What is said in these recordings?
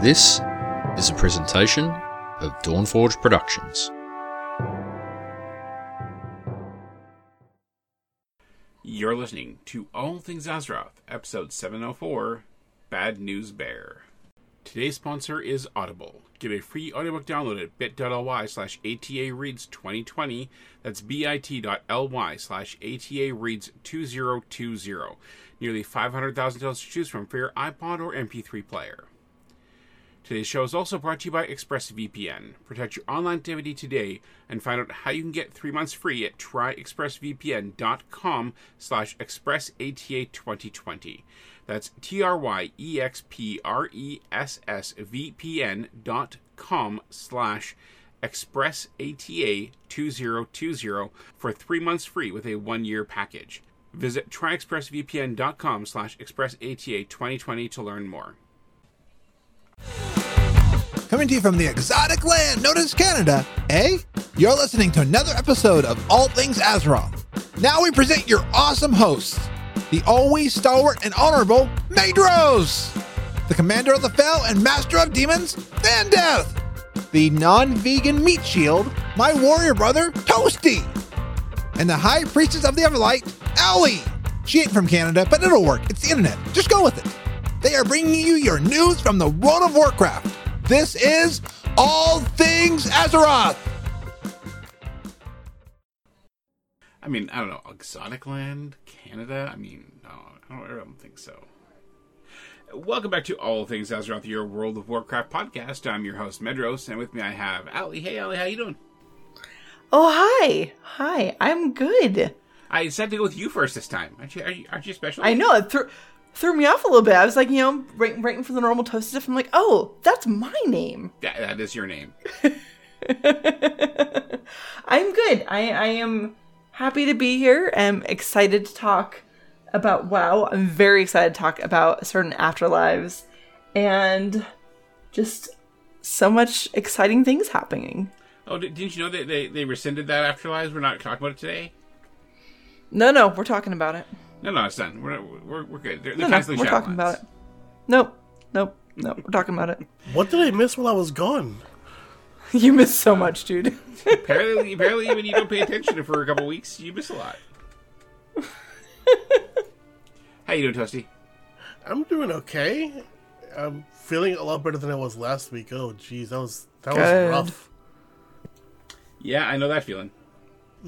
This is a presentation of Dawnforge Productions. You're listening to All Things Azeroth, episode 704 Bad News Bear. Today's sponsor is Audible. Get a free audiobook download at bit.ly slash ATA Reads 2020. That's bit.ly slash ATA Reads 2020. Nearly 500,000 titles to choose from for your iPod or MP3 player. Today's show is also brought to you by ExpressVPN. Protect your online activity today and find out how you can get three months free at tryexpressvpn.com slash expressata2020. That's T-R-Y-E-X-P-R-E-S-S-V-P-N dot com slash expressata2020 for three months free with a one-year package. Visit tryexpressvpn.com slash expressata2020 to learn more. Coming to you from the exotic land known as Canada, eh? You're listening to another episode of All Things Azeroth. Now we present your awesome hosts, the always stalwart and honorable Madros, the commander of the Fell and master of demons, Van Death, the non-vegan meat shield, my warrior brother, Toasty, and the high priestess of the Everlight, Owlie. She ain't from Canada, but it'll work. It's the internet. Just go with it. They are bringing you your news from the world of Warcraft. This is All Things Azeroth. I mean, I don't know, exotic land, Canada. I mean, no, I don't, I don't think so. Welcome back to All Things Azeroth, your World of Warcraft podcast. I'm your host Medros, and with me I have Ali. Hey, Ali, how you doing? Oh, hi. Hi. I'm good. I decided to go with you first this time. Aren't you? Are you, aren't you special? I know it threw threw me off a little bit. I was like, you know, writing, writing for the normal toast stuff. I'm like, oh, that's my name. Yeah, that is your name. I'm good. I, I am happy to be here. I'm excited to talk about WoW. I'm very excited to talk about certain afterlives and just so much exciting things happening. Oh, did, didn't you know that they, they rescinded that afterlives? We're not talking about it today. No, no, we're talking about it. No, no, it's done. We're we're, we're good. They're, they're No, no, we're talking Shadowlands. about it. Nope, nope, nope. We're talking about it. What did I miss while I was gone? You missed so much, dude. Apparently, apparently, when you don't pay attention for a couple weeks, you miss a lot. How you doing, Toasty? I'm doing okay. I'm feeling a lot better than I was last week. Oh, jeez, that was that Good. was rough. Yeah, I know that feeling.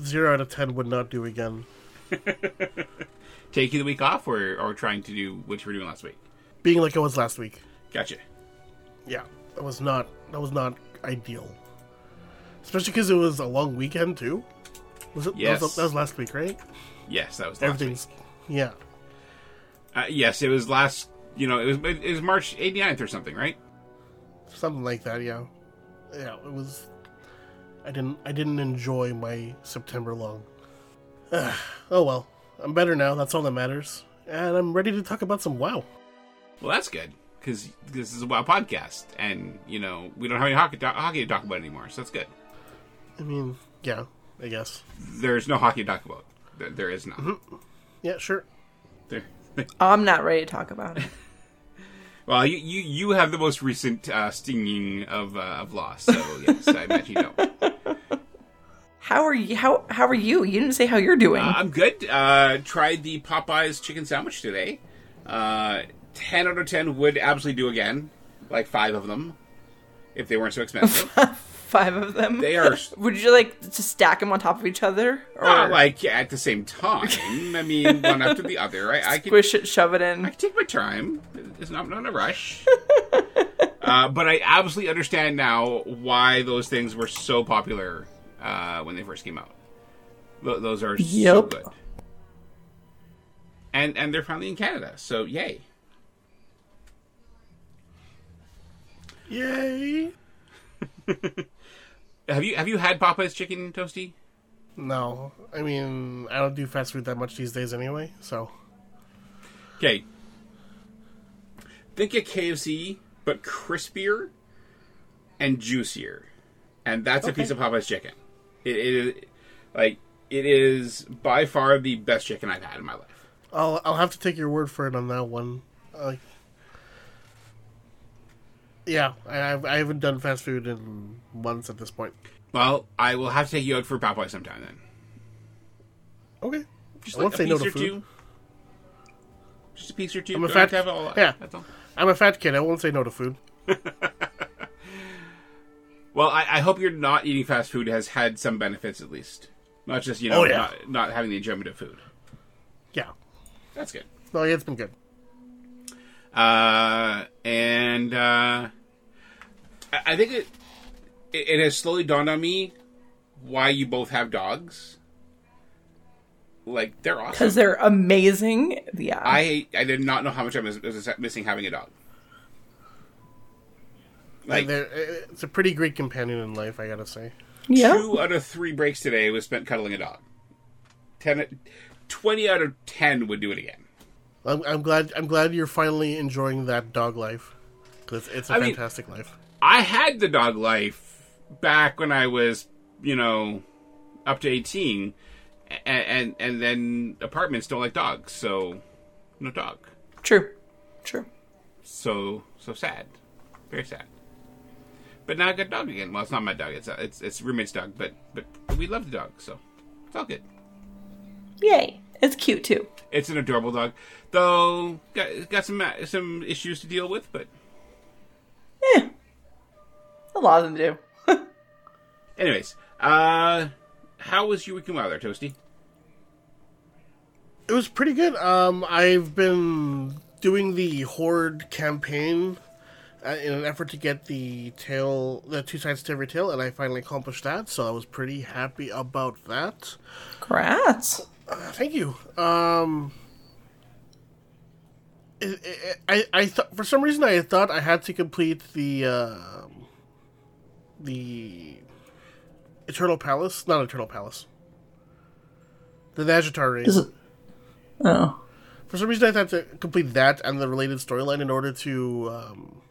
Zero out of ten would not do again. Taking the week off, or or trying to do what you were doing last week. Being like I was last week. Gotcha. Yeah, that was not that was not ideal. Especially because it was a long weekend too. Was it? That was, that was last week, right? Yes, that was last Everything's. Yeah. Uh, yes, it was last. You know, it was it was March 89th or something, right? Something like that, yeah. Yeah, it was. I didn't. I didn't enjoy my September long. oh well, I'm better now. That's all that matters, and I'm ready to talk about some WoW. Well, that's good because this is a WoW podcast, and you know we don't have any hockey, hockey to talk about anymore, so that's good. I mean, yeah, I guess. There's no hockey to talk about. There, there is not. Mm-hmm. Yeah, sure. There. I'm not ready to talk about it. Well, you, you you have the most recent uh, stinging of uh, of loss, so yes, I imagine you don't. How are you? How how are you? You didn't say how you're doing. Uh, I'm good. Uh, tried the Popeyes chicken sandwich today. Uh, ten out of ten would absolutely do again, like five of them, if they weren't so expensive. Five of them. they are Would you like to stack them on top of each other, or not like at the same time. I mean, one after the other. I, I can squish it, shove it in? I can take my time. It's not not a rush. uh, but I absolutely understand now why those things were so popular uh, when they first came out. Th- those are so Yep. good. And and they're finally in Canada, so yay. Yay! Have you have you had Popeye's chicken toasty? No, I mean, I don't do fast food that much these days anyway. So Okay. Think of KFC, but crispier and juicier, and that's a piece of Popeye's chicken. It is like it is by far the best chicken I've had in my life. I'll I'll have to take your word for it on that one. Uh, Yeah, I, I haven't done fast food in months at this point. Well, I will have to take you out for Popeye sometime then. Okay. Just I won't like say a no piece to or food. two. Just a piece or two. I'm a fat- have all. yeah. That's all. I'm a fat kid. I won't say no to food. Well, I, I hope you're not eating fast food has had some benefits at least, not just you know Oh, yeah. not, not having the enjoyment of food. Yeah. That's good. Well, yeah, it's been good. Uh, and uh, I, I think it, it it has slowly dawned on me why you both have dogs. Like they're awesome. Because they're amazing. Yeah. I I did not know how much I was, was missing having a dog. Like They're- uh, it's a pretty great companion in life, I gotta say. yeah. two out of three breaks today was spent cuddling a dog. Ten, 20 out of ten would do it again. I'm, I'm glad. I'm glad you're finally enjoying that dog life because it's a I mean- fantastic life. I had the dog life back when I was, you know, up to eighteen, and and, and then apartments don't like dogs, so no dog. True. True. So so sad, very sad. But now I got a dog again. Well, it's not my dog. It's it's it's roommate's dog, but but we love the dog, so it's all good. Yay. It's cute too. It's an adorable dog, though. Got got some uh, some issues to deal with, but Eh. A lot of them do. anyways, uh, how was your weekend while there, Toasty? It was pretty good. Um, I've been doing the Horde campaign uh, in an effort to get the tail, the two sides to every tail, and I finally accomplished that. So I was pretty happy about that. Congrats. Uh, thank you. Um, it, it, I I thought for some reason I thought I had to complete the um the Eternal Palace, not Eternal Palace, the Nazjatar raid. Is it? Oh. For some reason, I had to complete that and the related storyline in order to um,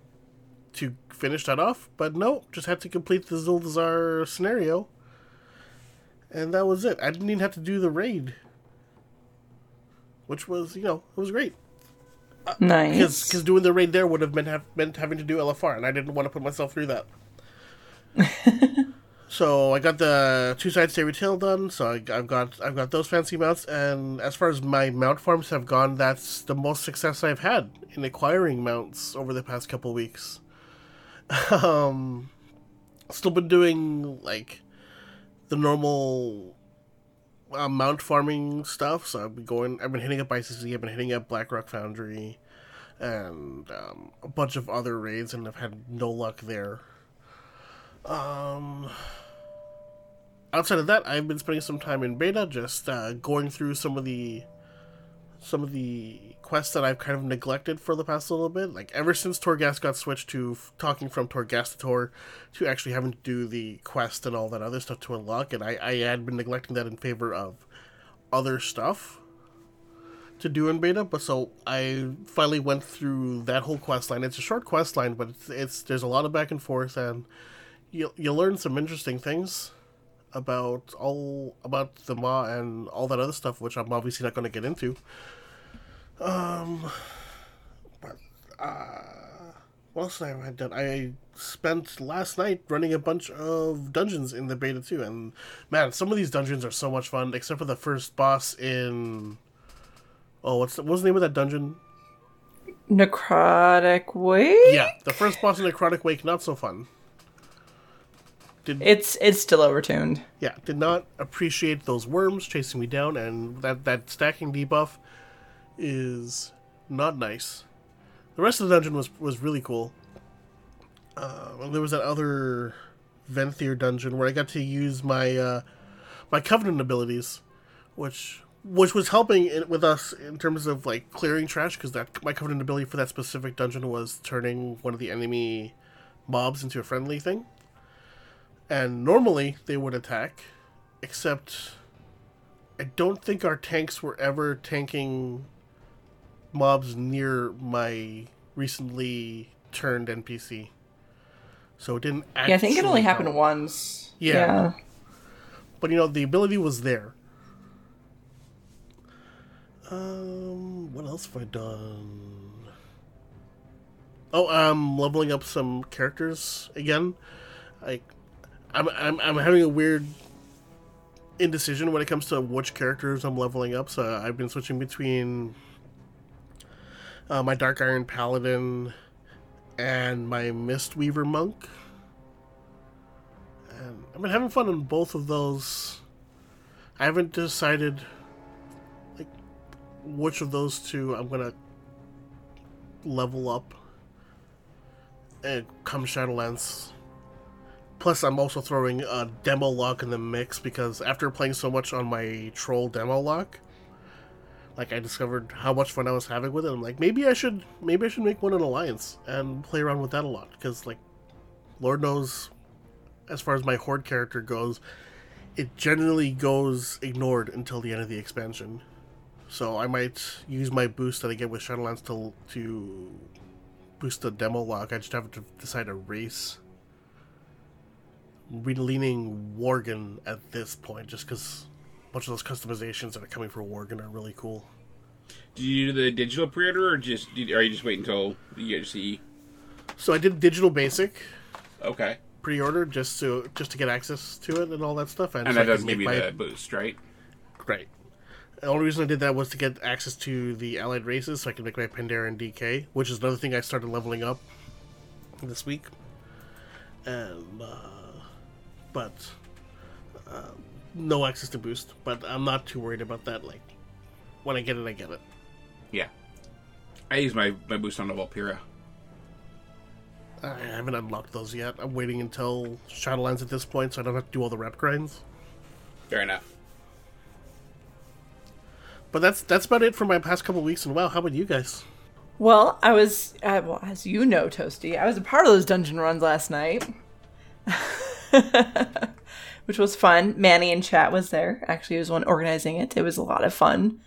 to finish that off. But no, just had to complete the Zuldazar scenario, and that was it. I didn't even have to do the raid, which was you know it was great Nice. because doing the raid there would have meant have, meant having to do LFR, and I didn't want to put myself through that. so I got the two sides to every tail done. So I, I've got I've got those fancy mounts, and as far as my mount farms have gone, that's the most success I've had in acquiring mounts over the past couple weeks. um, still been doing like the normal uh, mount farming stuff. So I've been going. I've been hitting up ICC. I've been hitting up Blackrock Foundry, and um, a bunch of other raids, and I've had no luck there. Um, outside of that, I've been spending some time in beta, just uh, going through some of the some of the quests that I've kind of neglected for the past little bit. Like ever since Torghast got switched to f- talking from Torghastator to Tor to actually having to do the quest and all that other stuff to unlock it, I, I had been neglecting that in favor of other stuff to do in beta. But so I finally went through that whole quest line. It's a short quest line, but it's, it's there's a lot of back and forth, and you you learn some interesting things about all about the Maw and all that other stuff, which I'm obviously not going to get into. Um, but uh, what else have I done? I spent last night running a bunch of dungeons in the beta too, and man, some of these dungeons are so much fun. Except for the first boss in oh, what's the, what's the name of that dungeon? Necrotic Wake? Yeah, the first boss in Necrotic Wake, not so fun. Did It's it's still overtuned. yeah, did not appreciate those worms chasing me down, and that that stacking debuff is not nice. The rest of the dungeon was was really cool. Uh, there was that other Venthyr dungeon where I got to use my uh, my Covenant abilities, which which was helping in, with us in terms of like clearing trash because that my Covenant ability for that specific dungeon was turning one of the enemy mobs into a friendly thing. And normally they would attack, except I don't think our tanks were ever tanking mobs near my recently turned NPC. So it didn't actually Yeah, I think it only happened once. Yeah. yeah. But you know, the ability was there. Um, what else have I done? Oh, I'm leveling up some characters again. Like, I'm I'm I'm having a weird indecision when it comes to which characters I'm leveling up. So I've been switching between uh, my Dark Iron Paladin and my Mistweaver Monk. And I've been having fun on both of those. I haven't decided like which of those two I'm gonna level up and come Shadowlands. Plus, I'm also throwing a demo lock in the mix because after playing so much on my troll demo lock, like I discovered how much fun I was having with it. I'm like, maybe I should, maybe I should make one an alliance and play around with that a lot because, like, Lord knows, as far as my horde character goes, it generally goes ignored until the end of the expansion. So I might use my boost that I get with Shadowlands to to boost the demo lock. I just have to decide a race. We're leaning Worgen at this point, just because a bunch of those customizations that are coming for Worgen are really cool. Did you do the digital pre-order, or just did, are you just waiting until you get your CE? So I did digital basic Okay, pre-order just to just to get access to it and all that stuff, and so that doesn't give you my- the boost, right? Right. The only reason I did that was to get access to the allied races so I can make my Pandaren and DK, which is another thing I started leveling up this week. And, uh, but, uh, no access to boost, but I'm not too worried about that. Like, when I get it, I get it. Yeah. I use my, my boost on the Vulpera. I haven't unlocked those yet. I'm waiting until Shadowlands at this point so I don't have to do all the rep grinds. Fair enough. But that's that's about it for my past couple weeks. And wow, how about you guys? Well, I was, uh, well, as you know, Toasty, I was a part of those dungeon runs last night, which was fun. Manny and chat was there. Actually, was one organizing it. It was a lot of fun.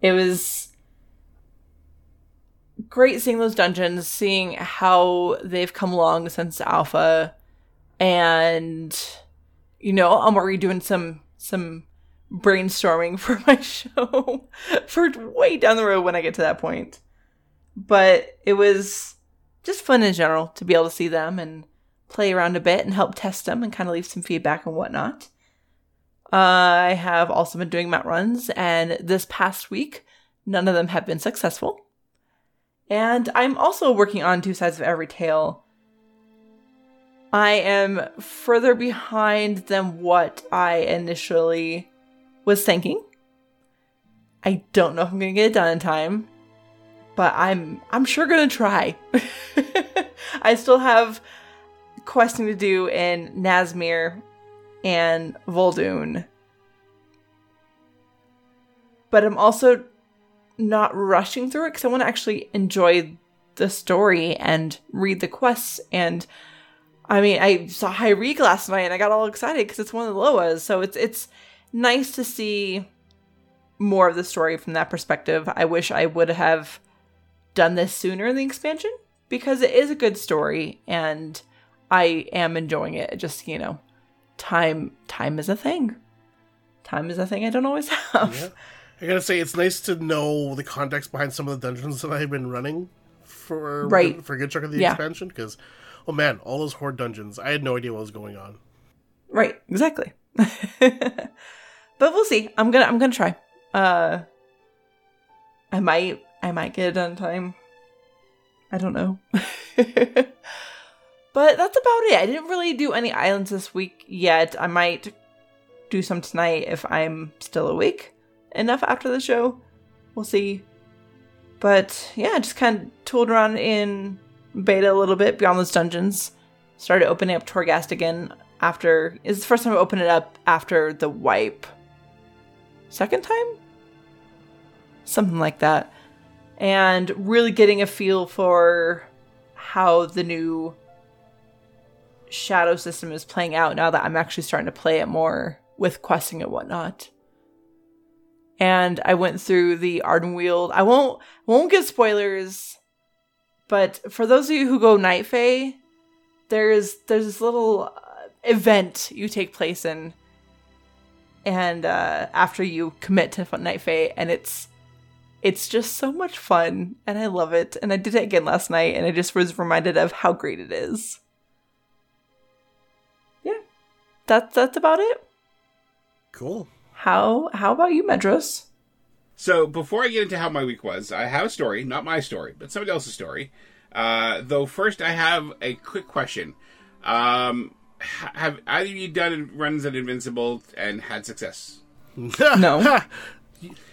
It was great seeing those dungeons, seeing how they've come along since alpha, and you know, I'm already doing some some brainstorming for my show for way down the road when I get to that point. But it was just fun in general to be able to see them and play around a bit and help test them and kind of leave some feedback and whatnot. I have also been doing mount runs, and this past week, none of them have been successful. And I'm also working on Two Sides of Every Tale. I am further behind than what I initially was thinking. I don't know if I'm gonna get it done in time, but I'm I'm sure gonna try. I still have questing to do in Nazmir and Vol'dun. But I'm also not rushing through it because I want to actually enjoy the story and read the quests. And I mean, I saw Hir'eek last night and I got all excited because it's one of the Loas. So it's it's nice to see more of the story from that perspective. I wish I would have done this sooner in the expansion because it is a good story and I am enjoying it. Just, you know, time time is a thing. Time is a thing I don't always have. Yeah. I gotta say, it's nice to know the context behind some of the dungeons that I've been running for Right. for a good chunk of the Yeah. expansion. Because, oh man, all those horde dungeons, I had no idea what was going on. Right, exactly. but we'll see. I'm gonna I'm gonna try. Uh I might I might get it done time. I don't know. but that's about it. I didn't really do any islands this week yet. I might do some tonight if I'm still awake enough after the show. We'll see. But yeah, just kind of tooled around in beta a little bit beyond those dungeons. Started opening up Torghast again after. It's the first time I opened it up after the wipe. Second time? Something like that. And really getting a feel for how the new shadow system is playing out now that I'm actually starting to play it more with questing and whatnot. And I went through the Ardenweald. I won't won't give spoilers, but for those of you who go Night Fae, there's there's this little uh, event you take place in, and uh, after you commit to Night Fae, and it's it's just so much fun and I love it. And I did it again last night and I just was reminded of how great it is. That's that's about it. Cool. How how about you, Medros? So before I get into how my week was, I have a story, not my story, but somebody else's story. Uh, though first, I have a quick question. Um, have either of you done runs at Invincible and had success? No.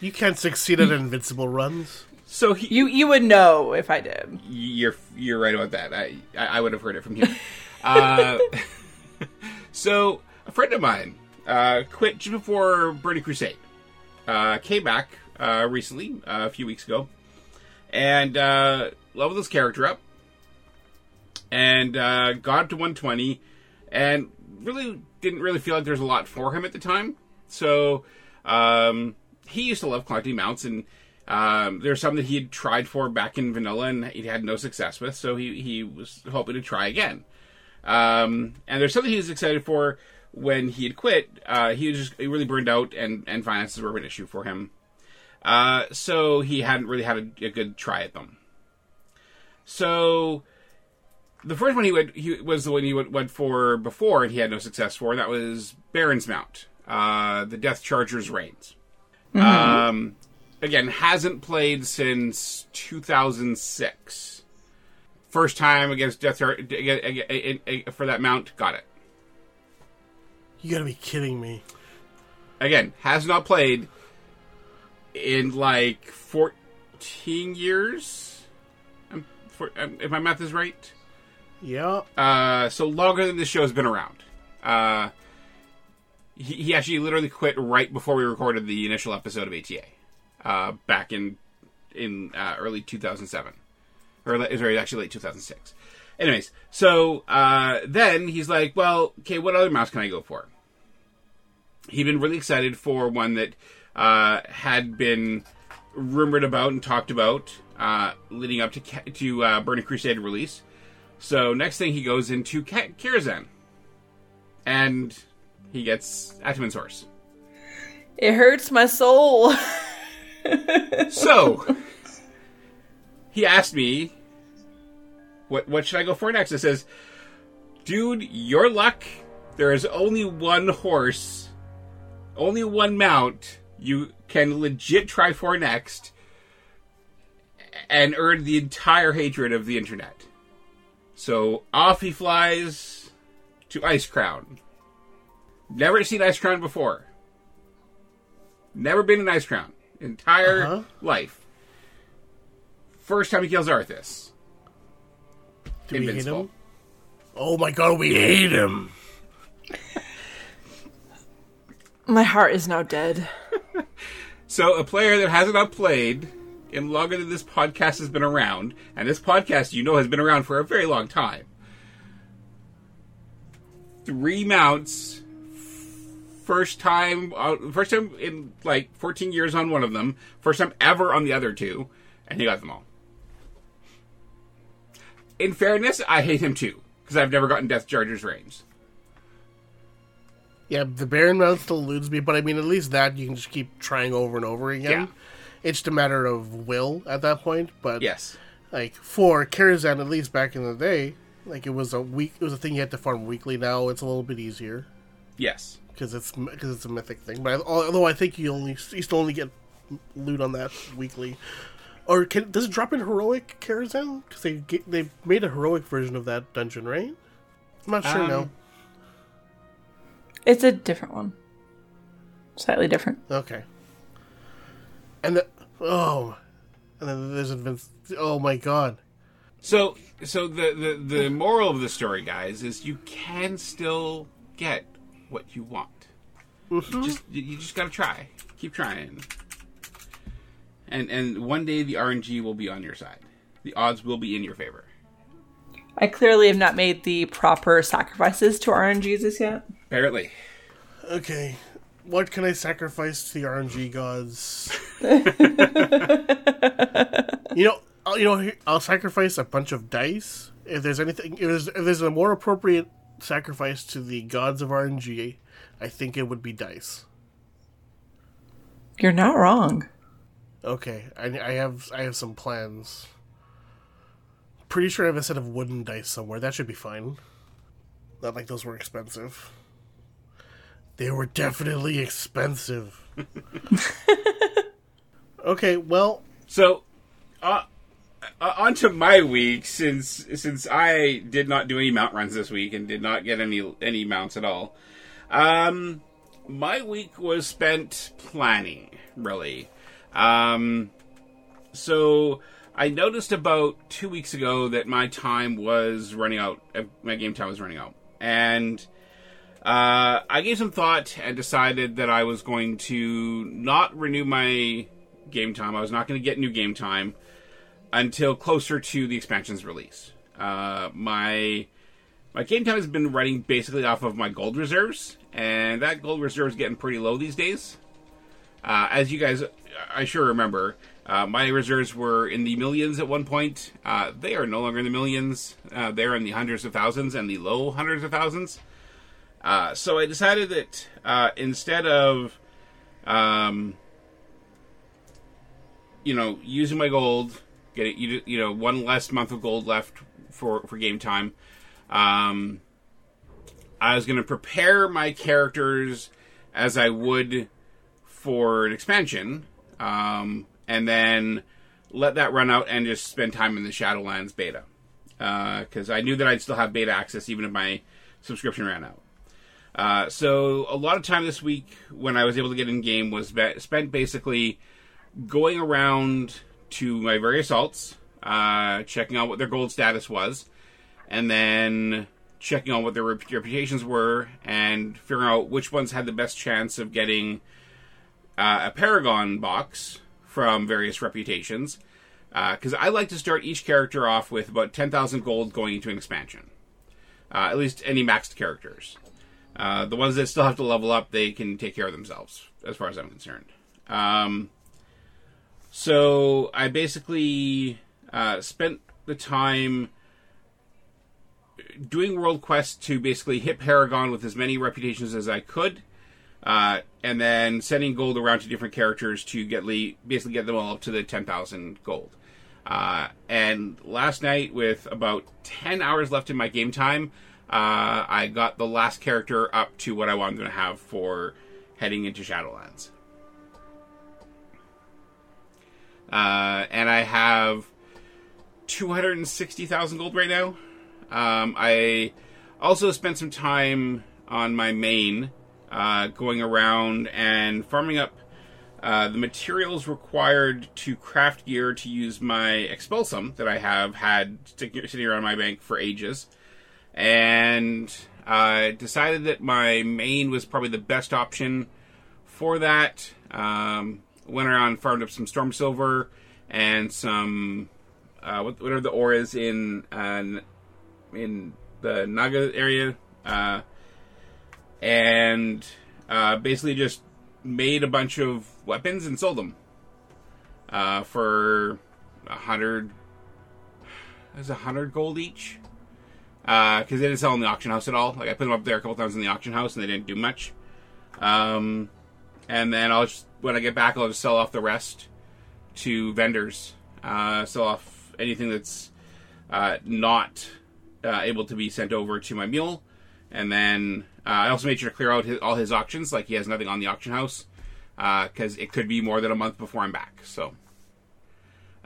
You can't succeed at invincible runs. So he, You you would know if I did. you're you're right about that. I I, I would have heard it from you. uh, so a friend of mine uh, quit just before Burning Crusade. Uh, came back uh, recently, uh, a few weeks ago, and uh, leveled his character up, and uh, got to 120, and really didn't really feel like there's a lot for him at the time. So um, he used to love collecting mounts, and um, there's some that he had tried for back in vanilla, and he had no success with. So he he was hoping to try again. Um, and there's something he was excited for when he had quit. Uh, he was just he really burned out, and and finances were an issue for him. Uh, so he hadn't really had a, a good try at them. So the first one he went he was the one he went, went for before, and he had no success for, and that was Baron's Mount, uh, the Deathcharger's Reins. Um, again, hasn't played since 2006. First time against Death for that mount, got it. You gotta be kidding me. Again, has not played in like 14 years. Um, for, um, if my math is right. Yeah. Uh, so longer than the show has been around. Uh, he, he actually literally quit right before we recorded the initial episode of ATA, uh, back in in uh, early 2007, or sorry, actually late 2006. Anyways, so uh, then he's like, "Well, okay, what other mouse can I go for?" He'd been really excited for one that uh, had been rumored about and talked about uh, leading up to to uh, Burning Crusade release. So next thing he goes into Ka- Karazhan, and he gets Attumen's horse. It hurts my soul. So he asked me, "What what should I go for next?" I says, "Dude, your luck. There is only one horse, only one mount you can legit try for next, and earn the entire hatred of the internet." So off he flies to Icecrown. Never seen Icecrown before. Never been in Icecrown. Entire Uh-huh. life. First time he kills Arthas. Do we hate him? Oh my god, we hate him. my heart is now dead. So a player that hasn't not played in longer than this podcast has been around, and this podcast you know has been around for a very long time. Three mounts. First time, uh, first time in like 14 years on one of them. First time ever on the other two, and he got them all. In fairness, I hate him too because I've never gotten Death Charger's range. Yeah, the Baron Mount still eludes me, but I mean, at least that you can just keep trying over and over again. Yeah. It's just a matter of will at that point. But Yes. like for Karazhan, at least back in the day, like it was a week, it was a thing you had to farm weekly. Now it's a little bit easier Yes. because it's because it's a mythic thing. But I, although I think you only you still only get loot on that weekly. Or can, does it drop in heroic Karazhan? Because they get, they made a heroic version of that dungeon, right? I'm not sure Um, now. It's a different one. Slightly different. Okay. And the oh, and then there's advanced. Oh my god. So, so the, the the moral of the story, guys, is you can still get what you want. You just you you just gotta try. Keep trying. And and one day the RNG will be on your side. The odds will be in your favor. I clearly have not made the proper sacrifices to RNGs as yet. Apparently. Okay. What can I sacrifice to the RNG gods? you know, I'll, you know, I'll sacrifice a bunch of dice. If there's anything, if there's, if there's a more appropriate sacrifice to the gods of RNG, I think it would be dice. You're not wrong. Okay, I, I have I have some plans. Pretty sure I have a set of wooden dice somewhere. That should be fine. Not like those were expensive. They were definitely expensive. okay, well, So, uh, uh, on to my week since since I did not do any mount runs this week and did not get any any mounts at all. Um, my week was spent planning, really. Um, so I noticed about two weeks ago that my time was running out. uh, My game time was running out, and uh, I gave some thought and decided that I was going to not renew my game time. I was not going to get new game time until closer to the expansion's release. Uh, my my game time has been running basically off of my gold reserves, and that gold reserve is getting pretty low these days. Uh, as you guys, I sure remember, uh, my reserves were in the millions at one point. Uh, they are no longer in the millions. Uh, they're in the hundreds of thousands and the low hundreds of thousands. Uh, so I decided that uh, instead of, um, you know, using my gold, getting you you know one less month of gold left for for game time, um, I was going to prepare my characters as I would for an expansion, um, and then let that run out and just spend time in the Shadowlands beta because I knew that I'd still have beta access even if my subscription ran out. Uh, so a lot of time this week when I was able to get in game was be- spent basically going around to my various alts, uh, checking out what their gold status was, and then checking on what their rep- reputations were, and figuring out which ones had the best chance of getting uh, a Paragon box from various reputations. Because I like to start each character off with about 10,000 gold going into an expansion. Uh, at least any maxed characters. Uh, the ones that still have to level up, they can take care of themselves, as far as I'm concerned. Um, so I basically uh, spent the time doing world quests to basically hit Paragon with as many reputations as I could, uh, and then sending gold around to different characters to get le- basically get them all up to the ten thousand gold. Uh, and last night, with about ten hours left in my game time, uh, I got the last character up to what I wanted to have for heading into Shadowlands. Uh, and I have 260,000 gold right now. Um, I also spent some time on my main, uh, going around and farming up uh, the materials required to craft gear to use my expulsom that I have had sitting around my bank for ages. And I decided that my main was probably the best option for that. Um, went around, farmed up some storm silver and some uh, what, whatever the ore is in uh, in the Naga area, uh, and uh, basically just made a bunch of weapons and sold them uh, for a hundred. There's a hundred gold each because they didn't sell in the auction house at all. Like I put them up there a couple times in the auction house and they didn't do much. Um, and then I'll just when I get back, I'll just sell off the rest to vendors. Uh, sell off anything that's uh, not uh, able to be sent over to my mule, and then uh, I also made sure to clear out his, all his auctions. Like he has nothing on the auction house because it could be more than a month before I'm back. So,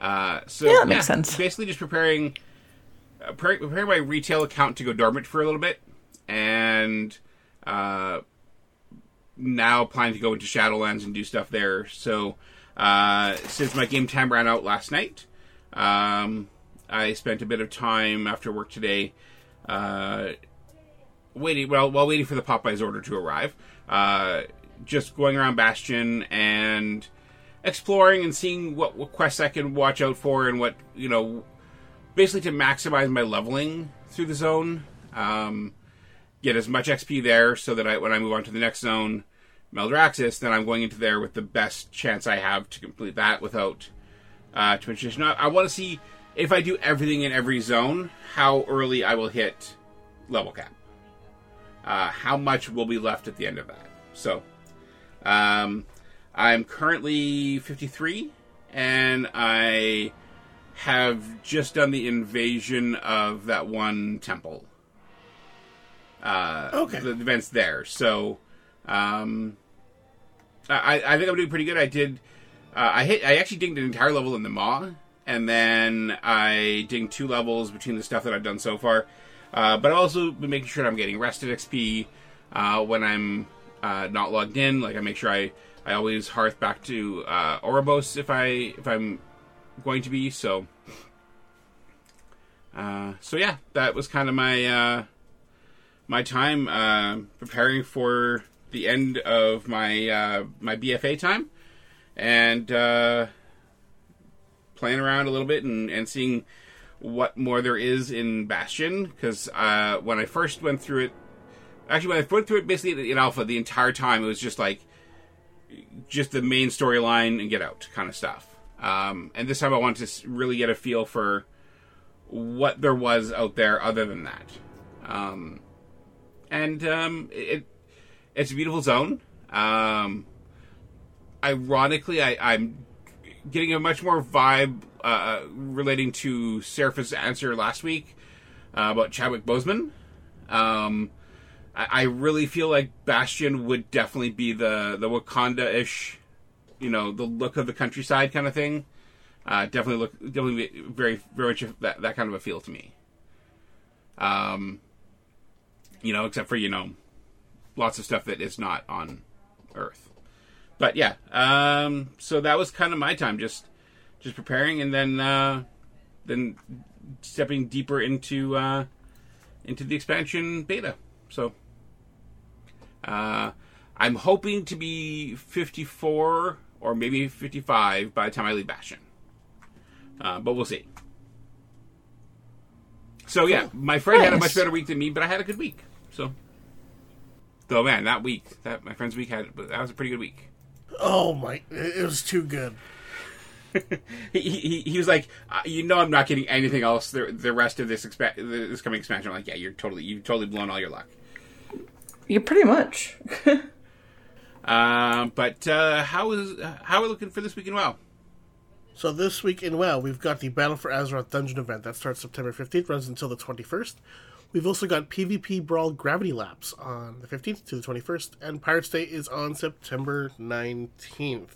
uh, so Yeah, that makes sense. Basically, just preparing uh, pre- preparing my retail account to go dormant for a little bit, and uh, now planning to go into Shadowlands and do stuff there. So, uh, since my game time ran out last night, um, I spent a bit of time after work today, uh, waiting well while waiting for the Popeyes order to arrive. Uh, just going around Bastion and exploring and seeing what, what quests I can watch out for and what you know, basically to maximize my leveling through the zone. Um, get as much XP there so that I, when I move on to the next zone, Maldraxxus, then I'm going into there with the best chance I have to complete that without uh, too much addition. I, I want to see if I do everything in every zone, how early I will hit level cap. Uh, how much will be left at the end of that? So, um, I'm currently 53 and I have just done the invasion of that one temple. Uh, Okay. The events there. So, um, I, I think I'm doing pretty good. I did. Uh, I hit. I actually dinged an entire level in the Maw, and then I dinged two levels between the stuff that I've done so far. Uh, but I've also been making sure I'm getting rested XP uh, when I'm uh, not logged in. Like I make sure I, I always hearth back to uh, if I if I'm going to be. So, uh, so yeah, that was kind of my uh, my time uh, preparing for the end of my my BFA time, and playing around a little bit and, and seeing what more there is in Bastion. Because uh, when I first went through it, actually when I went through it basically in Alpha, the entire time it was just like just the main storyline and get out kind of stuff. Um, and this time I wanted to really get a feel for what there was out there other than that. Um, and um, it it's a beautiful zone. Um, ironically, I, I'm getting a much more vibe uh, relating to Seraph's answer last week uh, about Chadwick Boseman. Um, I, I really feel like Bastion would definitely be the the Wakanda ish, you know, the look of the countryside kind of thing. Uh, definitely look, definitely very very much that that kind of a feel to me. Um, you know, except for you know, lots of stuff that is not on Earth. But yeah, um, so that was kind of my time, just just preparing, and then uh, then stepping deeper into uh, into the expansion beta. So uh, I'm hoping to be 54 or maybe 55 by the time I leave Bastion, uh, but we'll see. So yeah, my friend had a much better week than me, but I had a good week. So, though man, that week, that my friend's week had that was a pretty good week. Oh my! It it was too good. he, he, he was like, uh, you know, I'm not getting anything else the, the rest of this expa- this coming expansion. I'm like, yeah, you're totally you've totally blown all your luck. You pretty much. Um, but uh, how is how are we looking for this week in WoW? So this week in WoW, we've got the Battle for Azeroth dungeon event that starts September 15th, runs until the 21st. We've also got PvP Brawl Gravity Lapse on the 15th to the 21st, and Pirates Day is on September 19th.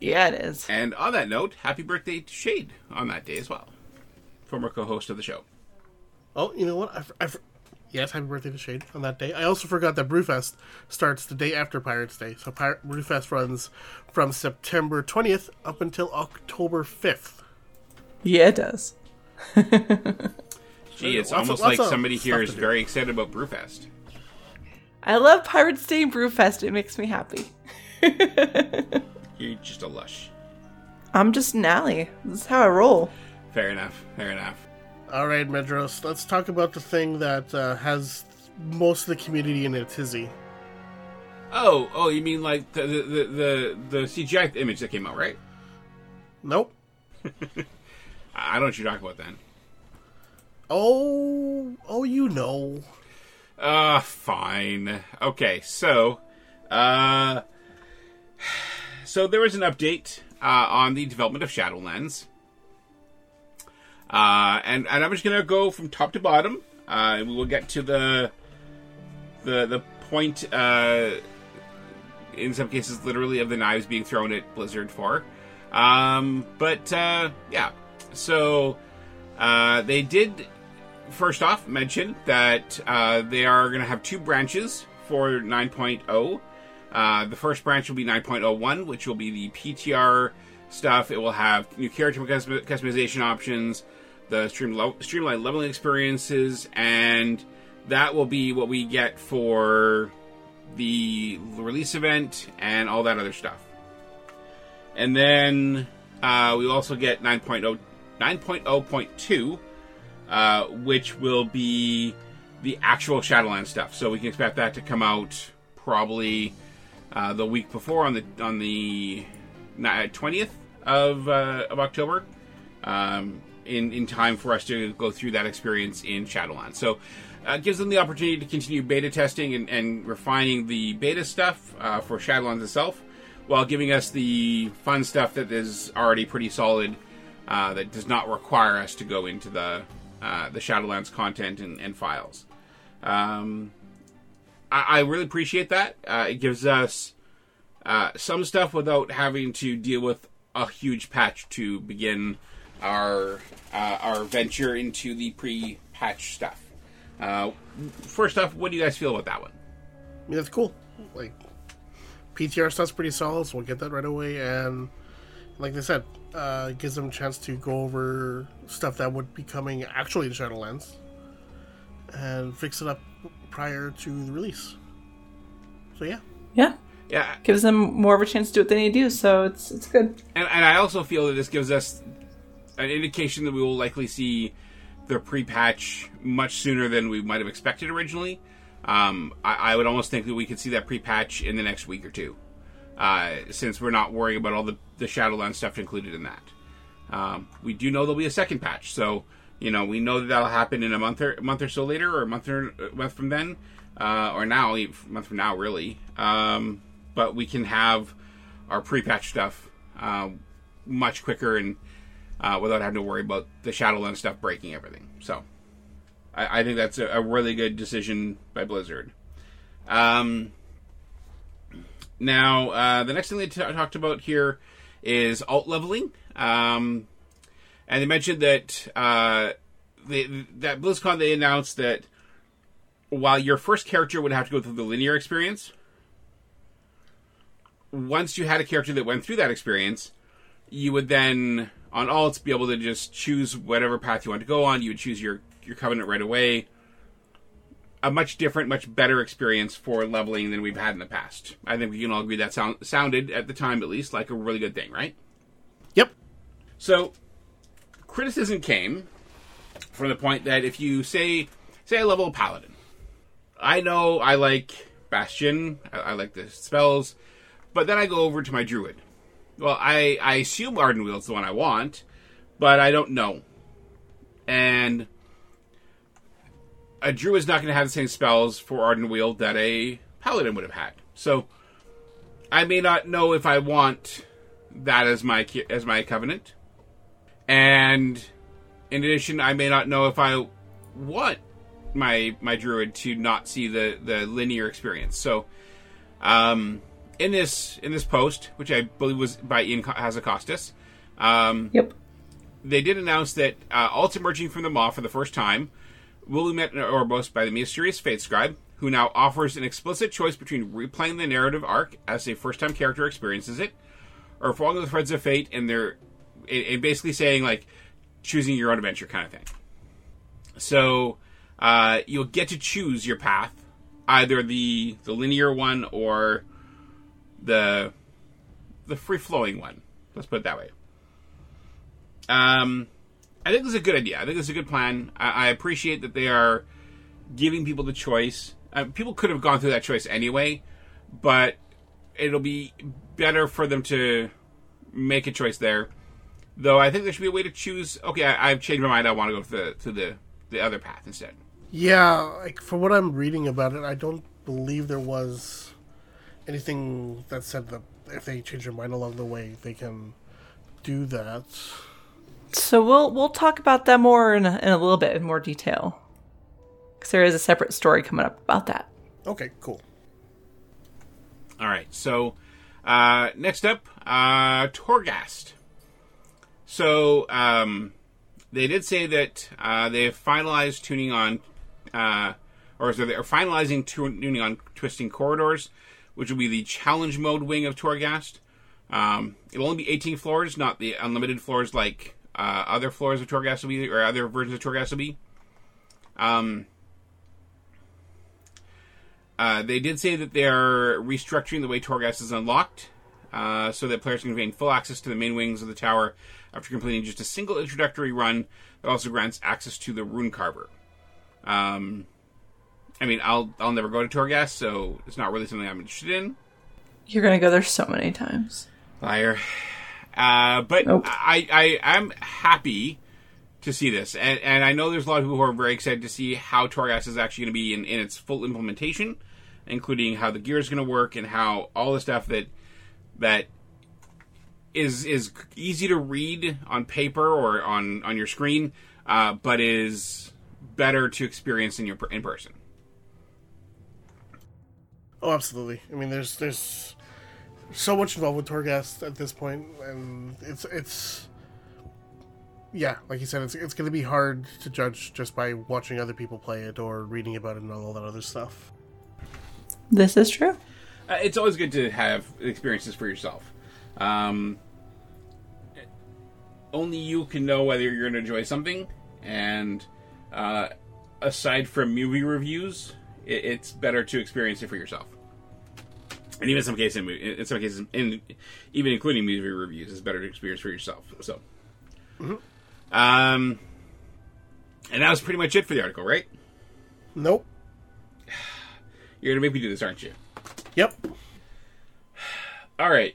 yeah, it is. And on that note, happy birthday to Shade on that day as well, former co-host of the show. Oh, you know what? I, f- I f- yes, happy birthday to Shade on that day. I also forgot that Brewfest starts the day after Pirates Day. So Pir- Brewfest runs from September 20th up until October 5th. Yeah, it does. Gee, it's Lots almost lots like somebody here stuff is to do. very excited about Brewfest. I love Pirates Day Brewfest. It makes me happy. You're just a lush. I'm just an alley. This is how I roll. Fair enough. Fair enough. All right, Medros, let's talk about the thing that uh, has most of the community in a tizzy. Oh, oh, you mean like the the the, the, the CGI image that came out, right? Nope. I I don't know what you're talking about then. Oh, oh, you know. Uh, fine. Okay, so, uh, so there was an update uh, on the development of Shadowlands, uh, and and I'm just gonna go from top to bottom. Uh, we will get to the the the point. Uh, in some cases, literally, of the knives being thrown at Blizzard for. Um, but uh, yeah, so uh, they did first off mention that uh, they are going to have two branches for 9.0. Uh, the first branch will be 9.01, which will be the PTR stuff. It will have new character customization options, the stream lo- streamlined leveling experiences, and that will be what we get for the release event and all that other stuff. And then uh, we also get 9.0 9.0.2 uh, which will be the actual Shadowland stuff. So we can expect that to come out probably uh, the week before on the on the twentieth of uh, of October, um, in in time for us to go through that experience in Shadowland. So. Uh, gives them the opportunity to continue beta testing and, and refining the beta stuff uh, for Shadowlands itself, while giving us the fun stuff that is already pretty solid, uh, that does not require us to go into the uh, the Shadowlands content and, and files. Um, I, I really appreciate that. Uh, it gives us uh, some stuff without having to deal with a huge patch to begin our uh, our venture into the pre-patch stuff. Uh, first off, what do you guys feel about that one? I mean, that's cool. Like, PTR stuff's pretty solid, so we'll get that right away. And like they said, uh, gives them a chance to go over stuff that would be coming actually to Shadowlands and fix it up prior to the release. So yeah, Yeah. Yeah, Gives them more of a chance to do what they need to do, so it's it's good. and, and I also feel that this gives us an indication that we will likely see the pre-patch much sooner than we might have expected originally. Um, I, I would almost think that we could see that pre-patch in the next week or two, uh, since we're not worrying about all the the Shadowlands stuff included in that. Um, we do know there'll be a second patch, so you know we know that that'll happen in a month or month or so later, or a month or a month from then, uh, or now, a month from now, really. Um, but we can have our pre-patch stuff uh, much quicker and uh, without having to worry about the Shadowlands stuff breaking everything. So I, I think that's a, a really good decision by Blizzard. Um, now, uh, the next thing they t- talked about here is alt leveling. Um, and they mentioned that uh, they, that BlizzCon they announced that while your first character would have to go through the linear experience, once you had a character that went through that experience, you would then on alts be able to just choose whatever path you want to go on. You would choose your your covenant right away. A much different, much better experience for leveling than we've had in the past. I think we can all agree that sound, sounded at the time, at least, like a really good thing, right? yep, So, criticism came from the point that if you say, say, I level a paladin, I know I like Bastion, I, I like the spells, but then I go over to my druid. Well, I I assume Ardenweald is the one I want, but I don't know, and a is not going to have the same spells for Ardenweald that a paladin would have had. So, I may not know if I want that as my as my covenant. And in addition, I may not know if I want my my druid to not see the the linear experience. So, um, in this in this post, which I believe was by Ian Hazzikostas, um, Yep. they did announce that uh, alt emerging from the maw for the first time will be met in Oribos by the mysterious Fate Scribe, who now offers an explicit choice between replaying the narrative arc as a first-time character experiences it, or following the threads of fate and they're and basically saying like choosing your own adventure kind of thing. So uh, you'll get to choose your path, either the the linear one or the the free flowing one. Let's put it that way. Um, I think is a good idea. I think is a good plan. I, I appreciate that they are giving people the choice. Uh, people could have gone through that choice anyway, but it'll be better for them to make a choice there. Though I think there should be a way to choose. Okay, I, I've changed my mind. I want to go to the the the other path instead. yeah. Like from what I'm reading about it, I don't believe there was anything that said that if they change their mind along the way, they can do that. So we'll we'll talk about that more in a, in a little bit in more detail, because there is a separate story coming up about that. Okay, cool. All right. So uh, next up, uh, Torghast. So um, they did say that uh, they have finalized tuning on, uh, or so they're finalizing tuning on Twisting Corridors, which will be the challenge mode wing of Torghast. Um, it'll only be 18 floors, not the unlimited floors like uh, other floors of Torghast will be, or other versions of Torghast will be. Um, uh, they did say that they are restructuring the way Torghast is unlocked, uh, so that players can gain full access to the main wings of the tower after completing just a single introductory run that also grants access to the Rune Carver. Um, I mean, I'll I'll never go to Torghast, so it's not really something I'm interested in. You're gonna go there so many times. Liar. Uh, but Nope. I, I I'm happy to see this, and, and I know there's a lot of people who are very excited to see how Torghast is actually going to be in, in its full implementation, including how the gear is going to work and how all the stuff that that is is easy to read on paper or on on your screen, uh, but is better to experience in your in person. Oh, absolutely. I mean, there's there's so much involved with Torghast at this point, and it's it's yeah, like you said, it's it's going to be hard to judge just by watching other people play it or reading about it and all that other stuff. This is true. Uh, it's always good to have experiences for yourself. Um, only you can know whether you're going to enjoy something, and uh, aside from movie reviews, it, it's better to experience it for yourself. And even in some cases, in, in some cases, in, even including movie reviews, it's better to experience for yourself. So, um, and that was pretty much it for the article, right? Nope. You're gonna make me do this, aren't you? Yep. All right.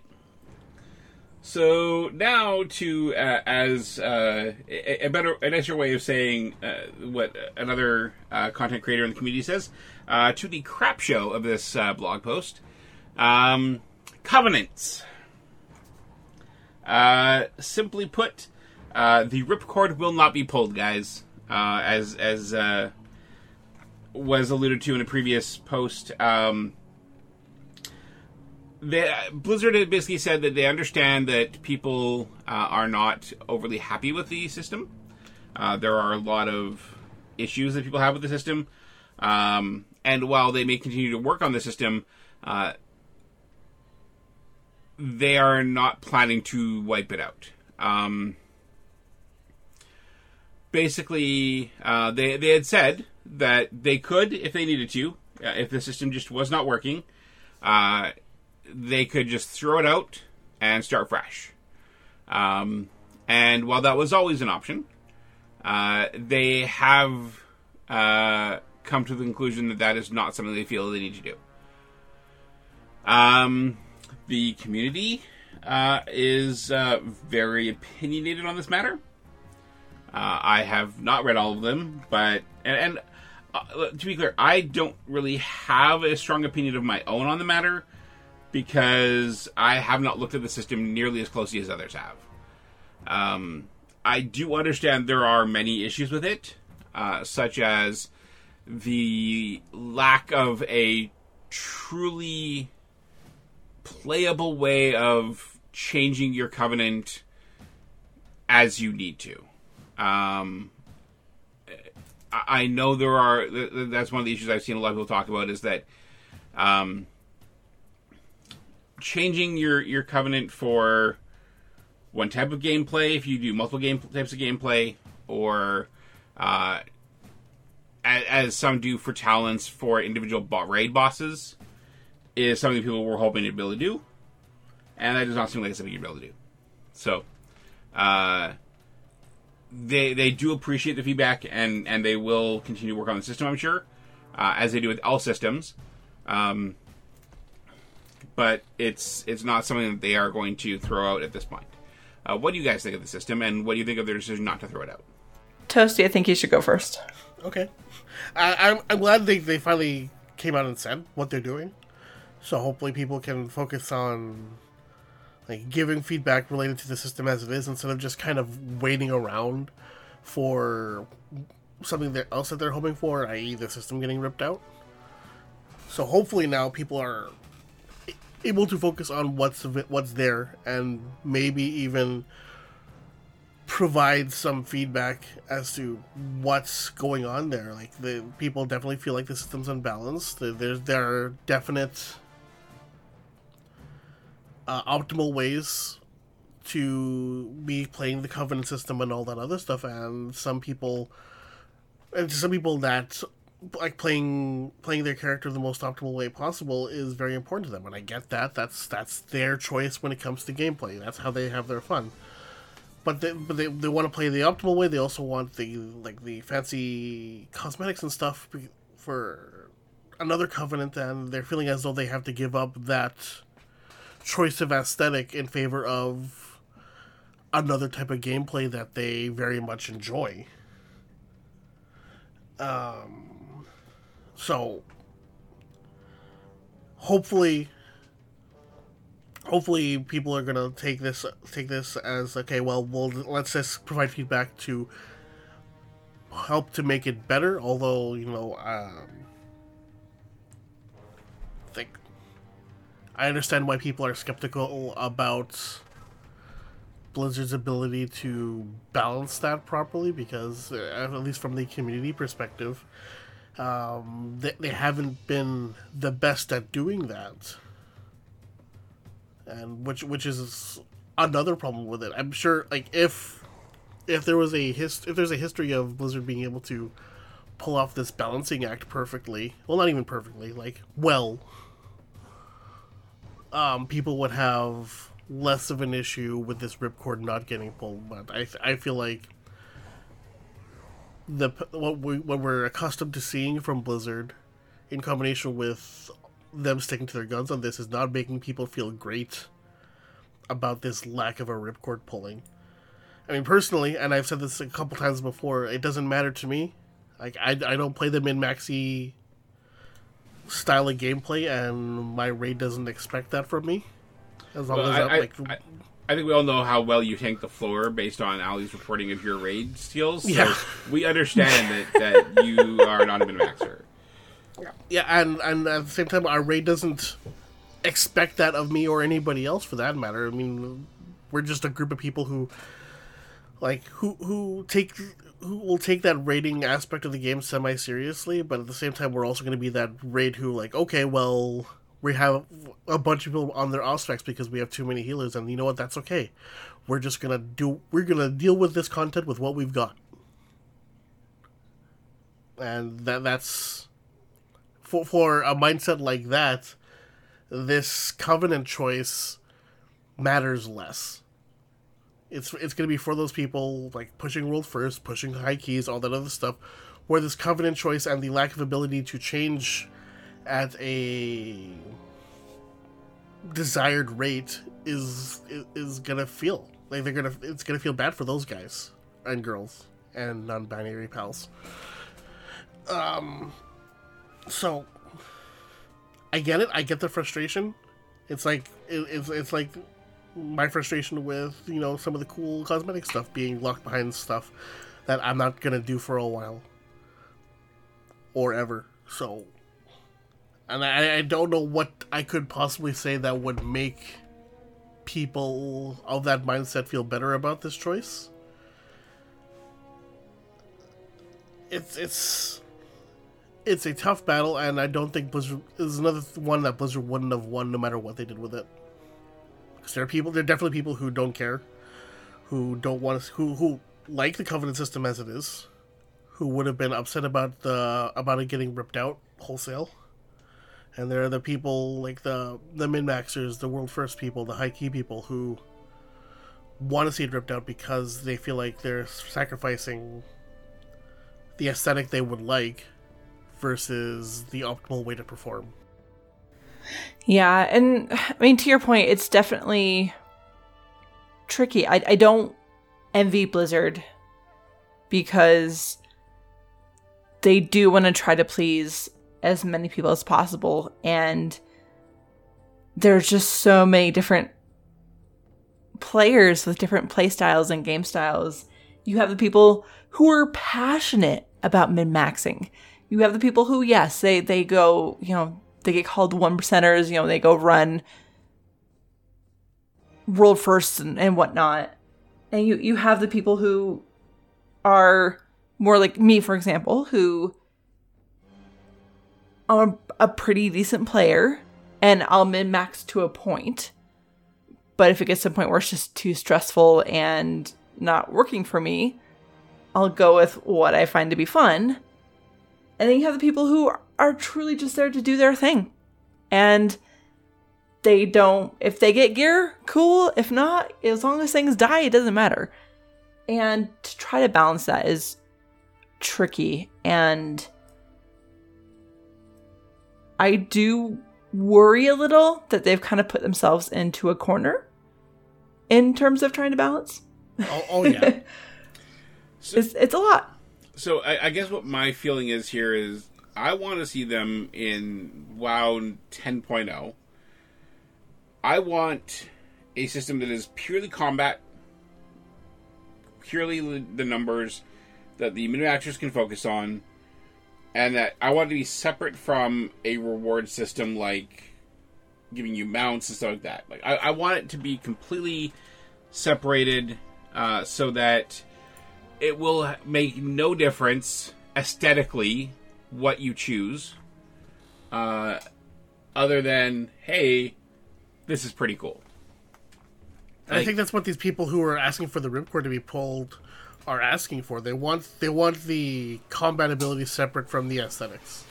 So now to uh, as uh, a, a better, an nicer way of saying uh, what another uh, content creator in the community says uh, to the crap show of this uh, blog post. Um, covenants. Uh, simply put, uh, the ripcord will not be pulled, guys. Uh, as as uh, was alluded to in a previous post. Um, Blizzard basically said that they understand that people uh, are not overly happy with the system. Uh, there are a lot of issues that people have with the system, um, and while they may continue to work on the system, uh, they are not planning to wipe it out. Um, basically, uh, they they had said that they could, if they needed to, uh, if the system just was not working, uh, they could just throw it out and start fresh. Um, and while that was always an option, uh, they have uh, come to the conclusion that that is not something they feel they need to do. Um, the community uh, is uh, very opinionated on this matter. Uh, I have not read all of them, but and, and uh, to be clear, I don't really have a strong opinion of my own on the matter because I have not looked at the system nearly as closely as others have. Um, I do understand there are many issues with it, uh, such as the lack of a truly playable way of changing your covenant as you need to. Um, I know there are. th- th- That's one of the issues I've seen a lot of people talk about is that um, changing your your covenant for one type of gameplay, if you do multiple game types of gameplay, or uh, as, as some do for talents for individual raid bosses, is something people were hoping to be able to do, and that does not seem like it's something you'd be able to do. So, uh, they they do appreciate the feedback, and and they will continue to work on the system. I'm sure, uh, as they do with all systems. Um, but it's it's not something that they are going to throw out at this point. Uh, what do you guys think of the system, and what do you think of their decision not to throw it out? Toasty, I think you should go first. Okay. I, I'm I'm glad they they finally came out and said what they're doing. So hopefully people can focus on like giving feedback related to the system as it is instead of just kind of waiting around for something that else that they're hoping for, i.e. the system getting ripped out. So hopefully now people are able to focus on what's what's there and maybe even provide some feedback as to what's going on there. Like the people definitely feel like the system's unbalanced. There's there are definite uh, optimal ways to be playing the covenant system and all that other stuff, and some people, and to some people that like playing playing their character the most optimal way possible is very important to them, and I get that. That's that's their choice when it comes to gameplay. That's how they have their fun but they, but they, they want to play the optimal way. They also want the like the fancy cosmetics and stuff for another covenant, and they're feeling as though they have to give up that choice of aesthetic in favor of another type of gameplay that they very much enjoy. Um, so hopefully, hopefully people are gonna take this take this as okay. Well, we'll let's just provide feedback to help to make it better. Although you know, um, I understand why people are skeptical about Blizzard's ability to balance that properly because, uh, at least from the community perspective, um, they, they haven't been the best at doing that, and which which is another problem with it. I'm sure, like if if there was a hist- if there's a history of Blizzard being able to pull off this balancing act perfectly, well, not even perfectly, like well, um, people would have less of an issue with this ripcord not getting pulled. But I I feel like the what we what we're accustomed to seeing from Blizzard, in combination with them sticking to their guns on this, is not making people feel great about this lack of a ripcord pulling. I mean, personally, and I've said this a couple times before, it doesn't matter to me. Like I, I don't play the min maxi style of gameplay, and my raid doesn't expect that from me. As long Well, as I, I'm like, I, I think we all know how well you tank the floor based on Ali's reporting of your raid steals. So Yeah. we understand that, that you are not a min maxer. yeah, and and at the same time, our raid doesn't expect that of me or anybody else for that matter. I mean, we're just a group of people who like who who take who will take that raiding aspect of the game semi seriously, but at the same time, we're also going to be that raid who like, okay, well, we have a bunch of people on their off specs because we have too many healers, and you know what? That's okay. We're just gonna do. We're gonna deal with this content with what we've got, and that that's for for a mindset like that. This covenant choice matters less. It's it's gonna be for those people like pushing world first, pushing high keys, all that other stuff, where this covenant choice and the lack of ability to change at a desired rate is is gonna feel like they're gonna it's gonna feel bad for those guys and girls and non-binary pals. Um, so I get it. I get the frustration. It's like it, it's it's like my frustration with you know some of the cool cosmetic stuff being locked behind stuff that I'm not gonna do for a while or ever. So, and I, I don't know what I could possibly say that would make people of that mindset feel better about this choice. It's it's it's a tough battle, and I don't think Blizzard is another one that Blizzard wouldn't have won no matter what they did with it. Because there are people, there are definitely people who don't care, who don't want to, who who like the Covenant system as it is, who would have been upset about the about it getting ripped out wholesale. And there are the people like the the min maxers, the world first people, the high key people who want to see it ripped out because they feel like they're sacrificing the aesthetic they would like versus the optimal way to perform. Yeah, and I mean to your point, it's definitely tricky. I I don't envy Blizzard because they do want to try to please as many people as possible and there's just so many different players with different play styles and game styles. You have the people who are passionate about min maxing. You have the people who, yes, they they go, you know, they get called one percenters. You know, they go run world first and, and whatnot. And you you have the people who are more like me, for example, who I'm a pretty decent player and I'll min max to a point. But if it gets to a point where it's just too stressful and not working for me, I'll go with what I find to be fun. And then you have the people who are truly just there to do their thing. And they don't, if they get gear, cool. If not, as long as things die, it doesn't matter. And to try to balance that is tricky. And I do worry a little that they've kind of put themselves into a corner in terms of trying to balance. Oh, oh yeah. It's, it's a lot. So I, I guess what my feeling is here is I want to see them in WoW 10.0. I want a system that is purely combat, purely the numbers that the min-maxers can focus on, and that I want to be separate from a reward system like giving you mounts and stuff like that. Like I, I want it to be completely separated uh, so that it will make no difference aesthetically what you choose, uh, other than hey, this is pretty cool. I think that's what these people who are asking for the ripcord to be pulled are asking for. They want they want the combat ability separate from the aesthetics.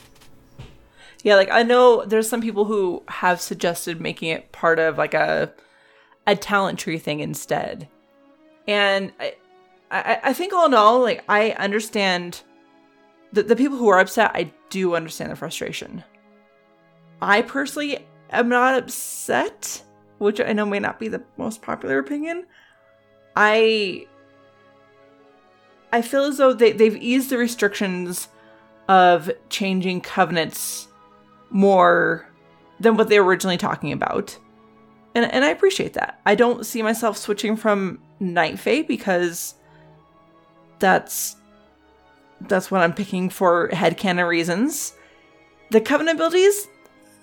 Yeah, like I know there's some people who have suggested making it part of like a a talent tree thing instead. And I I, I think all in all, like I understand the the people who are upset, I do understand the frustration. I personally am not upset, which I know may not be the most popular opinion. I I feel as though they, they've eased the restrictions of changing covenants more than what they were originally talking about. And, and I appreciate that. I don't see myself switching from Night Fae because that's that's what I'm picking for headcanon reasons. The Covenant abilities,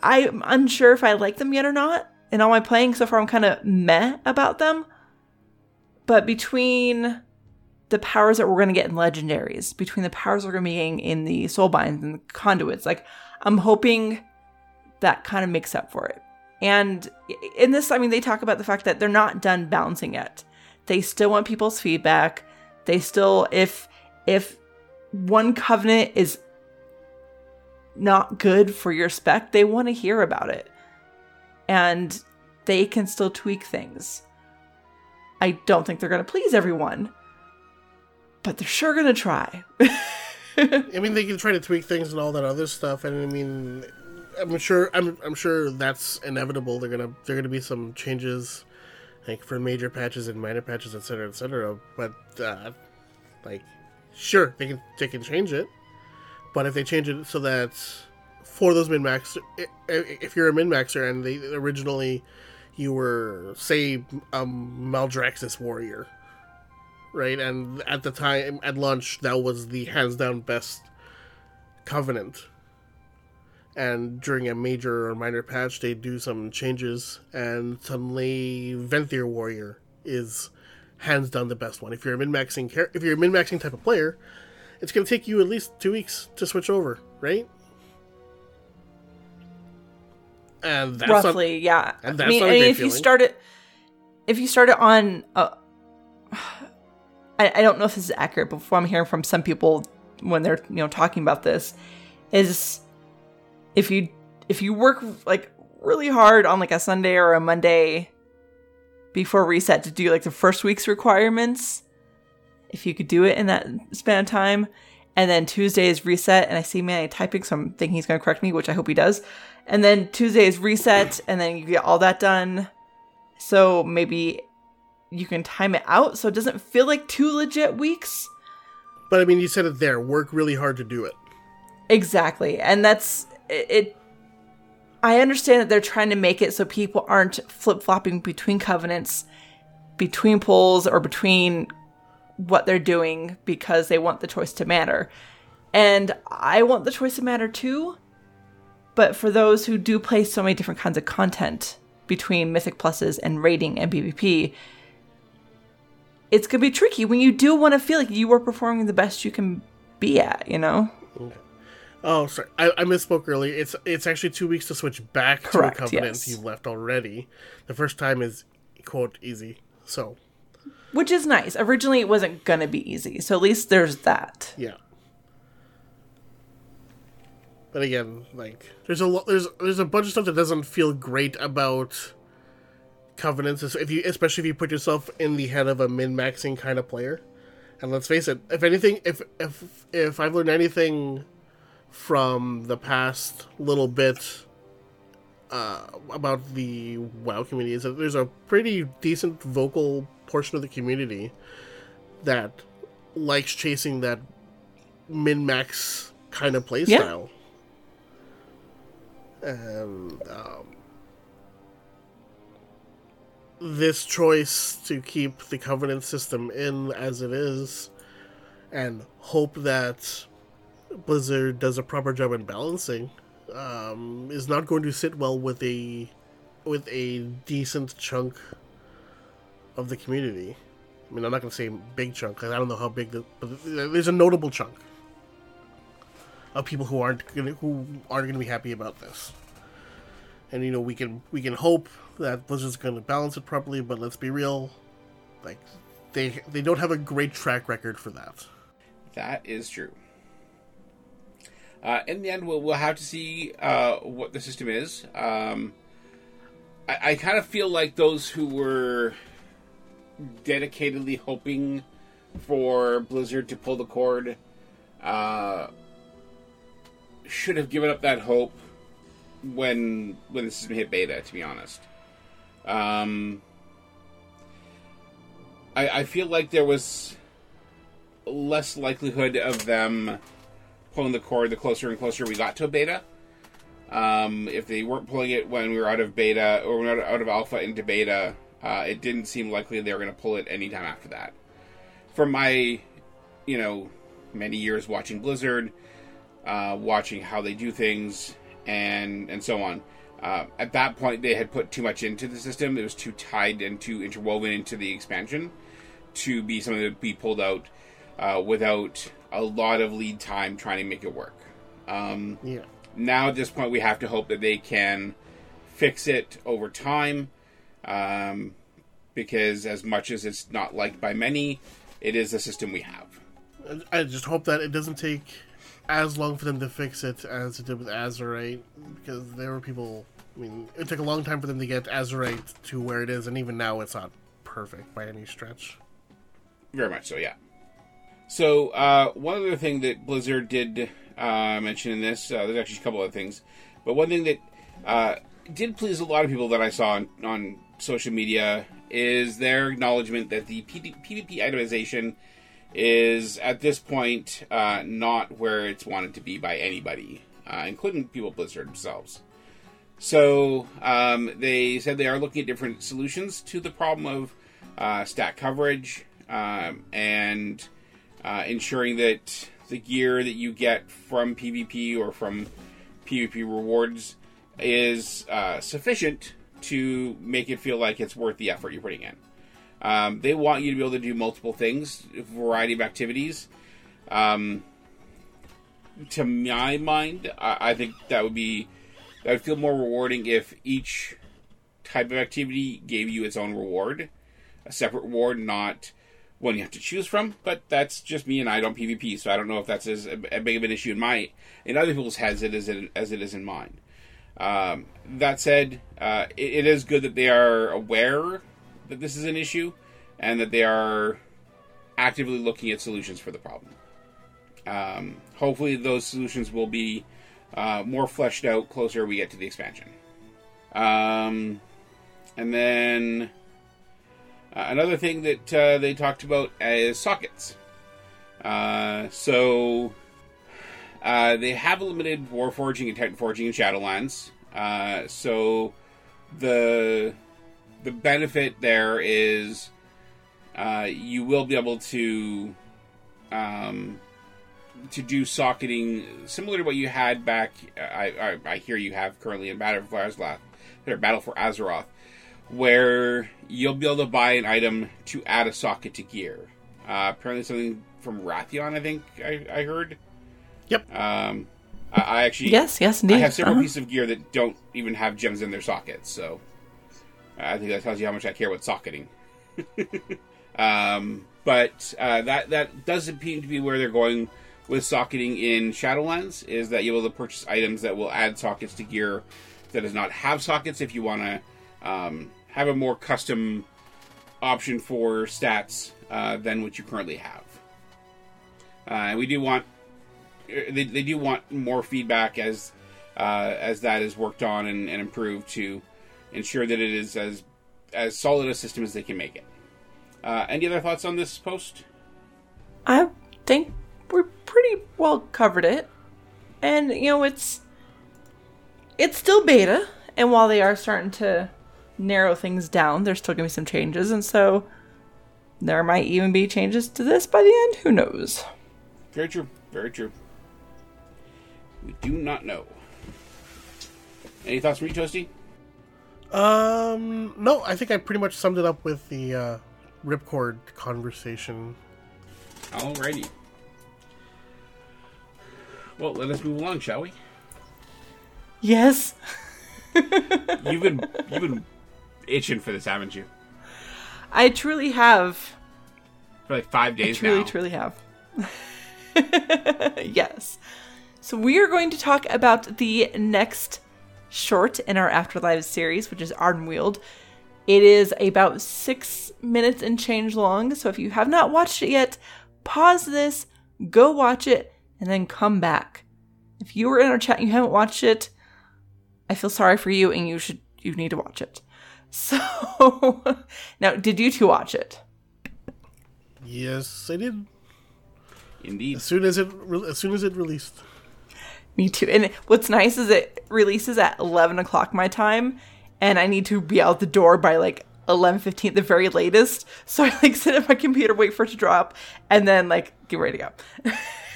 I'm unsure if I like them yet or not. In all my playing so far, I'm kind of meh about them. But between the powers that we're going to get in legendaries, between the powers we're going to be getting in the soulbinds and the conduits, like I'm hoping that kind of makes up for it. And in this, I mean, they talk about the fact that they're not done balancing yet. They still want people's feedback. They still, if if one covenant is not good for your spec, they want to hear about it. And they can still tweak things. I don't think they're going to please everyone, but they're sure going to try. I mean, they can try to tweak things and all that other stuff, and I mean, I'm sure I'm I'm sure that's inevitable. They're gonna there gonna be some changes, like for major patches and minor patches, etc., etc. But uh, like, sure, they can they can change it, but if they change it so that for those min max, if you're a min maxer and they originally you were say a Maldraxxus warrior right? And at the time, at launch, that was the hands down best Covenant. And during a major or minor patch, they do some changes, and suddenly Venthyr Warrior is hands down the best one. If you're a min maxing, if you're a min maxing type of player, it's going to take you at least two weeks to switch over, right? And that's roughly, not, yeah. And I mean, I mean if feeling. you start it, if you start it on. Uh, I, I don't know if this is accurate, but what I'm hearing from some people when they're you know talking about this is if you if you work like really hard on like a Sunday or a Monday before reset to do like the first week's requirements, if you could do it in that span of time, and then Tuesday is reset, and I see Manny typing, so I'm thinking he's going to correct me, which I hope he does. And then Tuesday is reset, and then you get all that done. So maybe you can time it out so it doesn't feel like two legit weeks. But I mean, you said it there. Work really hard to do it. Exactly, and that's it, it I understand that they're trying to make it so people aren't flip flopping between covenants, between pulls, or between what they're doing because they want the choice to matter. And I want the choice to matter too. But for those who do play so many different kinds of content between Mythic Pluses and raiding and PvP, it's gonna be tricky when you do want to feel like you are performing the best you can be at, you know. Oh, sorry, I, I, misspoke earlier. It's it's actually two weeks to switch back Correct, to a covenant yes. you've left already. The first time is quote easy, so which is nice. Originally, it wasn't gonna be easy, so at least there's that. Yeah. But again, like there's a lot, there's there's a bunch of stuff that doesn't feel great about covenants if you especially if you put yourself in the head of a min-maxing kind of player and let's face it if anything if if if i've learned anything from the past little bit uh, about the WoW community is that there's a pretty decent vocal portion of the community that likes chasing that min max kind of playstyle. Yeah. And um, this choice to keep the Covenant system in as it is and hope that Blizzard does a proper job in balancing um, is not going to sit well with a with a decent chunk of the community. I mean, I'm not going to say big chunk because I don't know how big the, but there's a notable chunk of people who aren't gonna, who aren't going to be happy about this. And you know, we can we can hope that Blizzard's going to balance it properly, but let's be real, like they they don't have a great track record for that. That is true. Uh, in the end, we'll, we'll have to see uh, what the system is. Um, I, I kind of feel like those who were dedicatedly hoping for Blizzard to pull the cord uh, should have given up that hope when when the system hit beta. To be honest, um, I, I feel like there was less likelihood of them pulling the cord the closer and closer we got to beta. Um, if they weren't pulling it when we were out of beta or we were out of alpha into beta, uh, it didn't seem likely they were going to pull it anytime after that. From my, you know, many years watching Blizzard, uh, watching how they do things, and and so on. Uh, at that point, they had put too much into the system. It was too tied and too interwoven into the expansion to be something that would be pulled out uh, without a lot of lead time trying to make it work. Um, Yeah. now at this point, we have to hope that they can fix it over time, um, because as much as it's not liked by many, it is a system we have. I I just hope that it doesn't take as long for them to fix it as it did with Azerite, because there were people. I mean, it took a long time for them to get Azerite to where it is, and even now it's not perfect by any stretch. Very much so, yeah. So uh, one other thing that Blizzard did uh, mention in this, uh, there's actually a couple of things, but one thing that uh, did please a lot of people that I saw on, on social media is their acknowledgement that the PD- PvP itemization is at this point uh, not where it's wanted to be by anybody, uh, including people Blizzard themselves. So um, they said they are looking at different solutions to the problem of stat coverage um, and uh, ensuring that the gear that you get from PvP or from PvP rewards is uh, sufficient to make it feel like it's worth the effort you're putting in. Um, they want you to be able to do multiple things, a variety of activities. Um, to my mind, I, I think that would be that would feel more rewarding if each type of activity gave you its own reward, a separate reward, not one you have to choose from. But that's just me, and I don't PvP, so I don't know if that's as a, big of an issue in my in other people's heads it is as it is in mine. Um, that said, uh, it, it is good that they are aware that this is an issue and that they are actively looking at solutions for the problem. Um, hopefully, those solutions will be uh, more fleshed out closer we get to the expansion. Um, and then uh, another thing that uh, they talked about is sockets. Uh, so uh, they have limited Warforging and Titan Forging in Shadowlands. Uh, so the the benefit there is you will be able to um, to do socketing similar to what you had back. I, I, I hear you have currently in Battle for Azeroth, Battle for Azeroth, where you'll be able to buy an item to add a socket to gear. Uh, apparently, something from Wrathion, I think I, I heard. Yep. Um, I, I actually Yes, yes, I have several Uh-huh. pieces of gear that don't even have gems in their sockets, so I think that tells you how much I care about socketing. um, but uh, that that does seem to be where they're going with socketing in Shadowlands. Is that you're able to purchase items that will add sockets to gear that does not have sockets if you want to um, have a more custom option for stats uh, than what you currently have. Uh, and we do want they, they do want more feedback as uh, as that is worked on and, and improved to ensure that it is as as solid a system as they can make it. Uh, any other thoughts on this post? I think we're pretty well covered it. And you know, it's it's still beta, and while they are starting to narrow things down. There's still going to be some changes, and so there might even be changes to this by the end. Who knows? Very true. Very true. We do not know. Any thoughts from you, Toasty? Um, no, I think I pretty much summed it up with the uh, ripcord conversation. Alrighty. Well, let us move along, shall we? Yes. You've been you've been itching for this, haven't you? I truly have. For like five days truly, now. truly have. yes. So we are going to talk about the next short in our Afterlives series, which is Ardenweald. It is about six minutes and change long. So if you have not watched it yet, pause this, go watch it, and then come back. If you were in our chat and you haven't watched it, I feel sorry for you, and you should you need to watch it. So now, did you two watch it? Yes, I did. Indeed. As soon as it re- as soon as it released. Me too. And what's nice is it releases at eleven o'clock my time, and I need to be out the door by like eleven fifteen at the very latest. So I like sit at my computer, wait for it to drop, and then like get ready to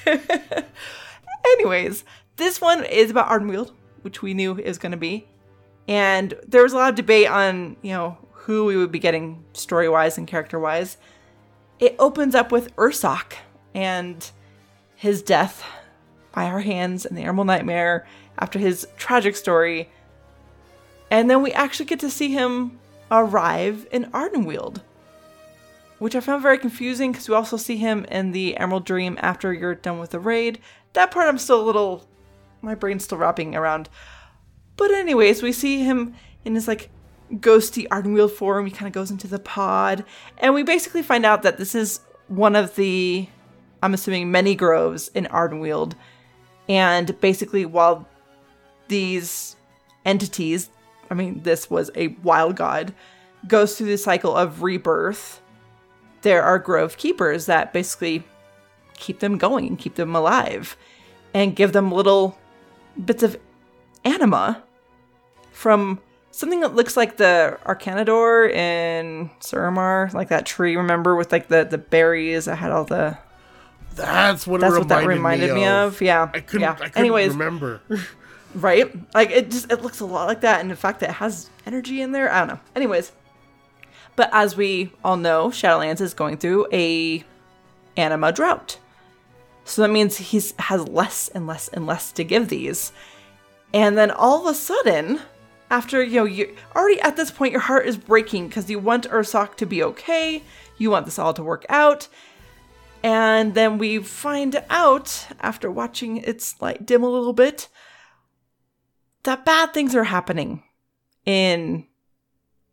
go. Anyways, this one is about Ardenweald, which we knew is going to be, and there was a lot of debate on you know who we would be getting story wise and character wise. It opens up with Ursoc and his death by our hands in the Emerald Nightmare after his tragic story. And then we actually get to see him arrive in Ardenweald, which I found very confusing because we also see him in the Emerald Dream after you're done with the raid. That part I'm still a little, my brain's still wrapping around. But anyways, we see him in his like ghosty Ardenweald form. He kind of goes into the pod, and we basically find out that this is one of the, I'm assuming, many groves in Ardenweald. And basically, while these entities, I mean, this was a wild god, goes through the cycle of rebirth, there are grove keepers that basically keep them going and keep them alive and give them little bits of anima from something that looks like the Arcan'dor in Suramar, like that tree, remember, with like the, the berries that had all the That's what that's it what that reminded, reminded me of. Yeah. I couldn't. yeah. I couldn't Anyways, remember. right? Like it just it looks a lot like that, and the fact that it has energy in there, I don't know. Anyways, but as we all know, Shadowlands is going through a anima drought, so that means he's has less and less and less to give these, and then all of a sudden. After you know, you already at this point, your heart is breaking because you want Ursoc to be okay. You want this all to work out, and then we find out after watching its light dim a little bit that bad things are happening in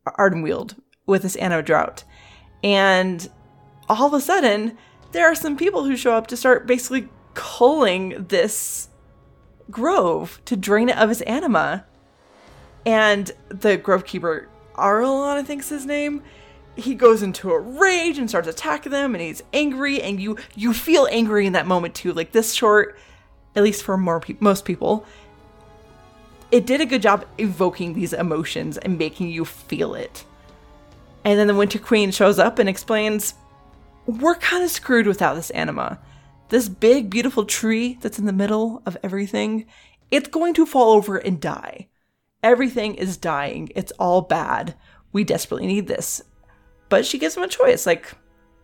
Ardenweald with this anno drought. And all of a sudden, there are some people who show up to start basically culling this grove to drain it of its anima. And the grove keeper, Arlon, I think's his name, he goes into a rage and starts attacking them and he's angry and you you feel angry in that moment too. Like this short, at least for more pe- most people, it did a good job evoking these emotions and making you feel it. And then the Winter Queen shows up and explains we're kind of screwed without this anima. This big, beautiful tree that's in the middle of everything, it's going to fall over and die. Everything is dying. It's all bad. We desperately need this. But she gives him a choice. Like,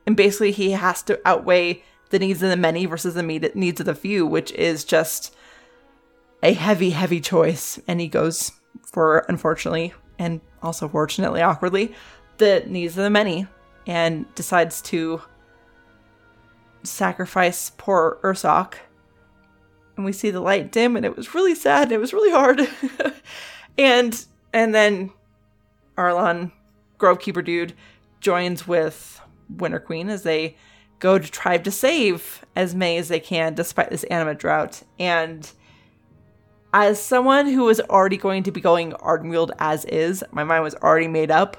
and basically, he has to outweigh the needs of the many versus the needs of the few, which is just a heavy, heavy choice. And he goes for, unfortunately, and also fortunately, awkwardly, the needs of the many and decides to sacrifice poor Ursoc. And we see the light dim, and it was really sad and it was really hard. and and then Arlon, Grovekeeper dude, joins with Winter Queen as they go to try to save as many as they can despite this anima drought. And as someone who was already going to be going Ardenweald as is, my mind was already made up.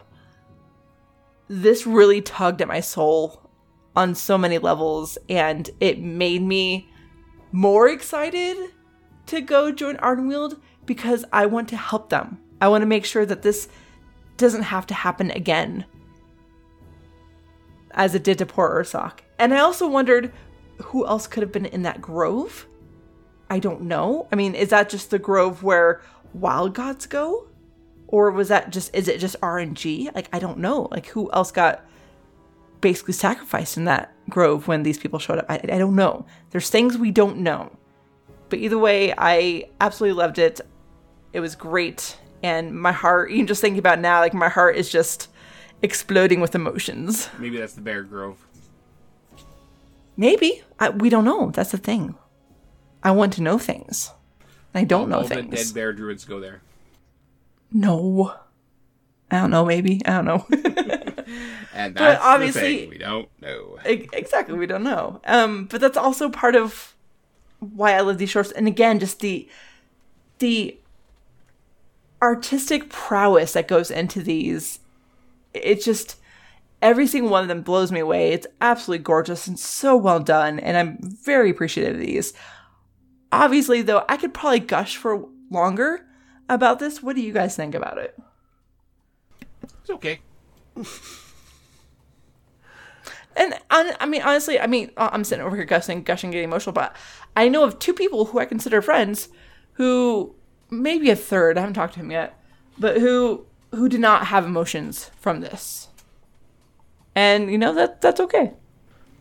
This really tugged at my soul on so many levels, and it made me more excited to go join Ardenweald because I want to help them. I want to make sure that this doesn't have to happen again as it did to poor Ursoc. And I also wondered who else could have been in that grove? I don't know. I mean, is that just the grove where wild gods go? Or was that just is it just RNG? Like I don't know. Like who else got basically sacrificed in that grove when these people showed up? I, I don't know. There's things we don't know. But either way, I absolutely loved it. It was great. And my heart, even just thinking about now, like my heart is just exploding with emotions. Maybe that's the Bear Grove. Maybe. I, we don't know. That's the thing. I want to know things. I don't know things. dead bear druids go there. No. I don't know, maybe. I don't know. And that's obviously- the thing. We don't know. Exactly, we don't know. Um, but that's also part of why I love these shorts. And again, just the the artistic prowess that goes into these. It's just every single one of them blows me away. It's absolutely gorgeous and so well done, and I'm very appreciative of these. Obviously, though, I could probably gush for longer about this. What do you guys think about it? It's okay. And I, I mean, honestly, I mean, I'm sitting over here gushing, gushing, getting emotional, but I know of two people who I consider friends who, maybe a third, I haven't talked to him yet, but who who did not have emotions from this. And you know that that's okay.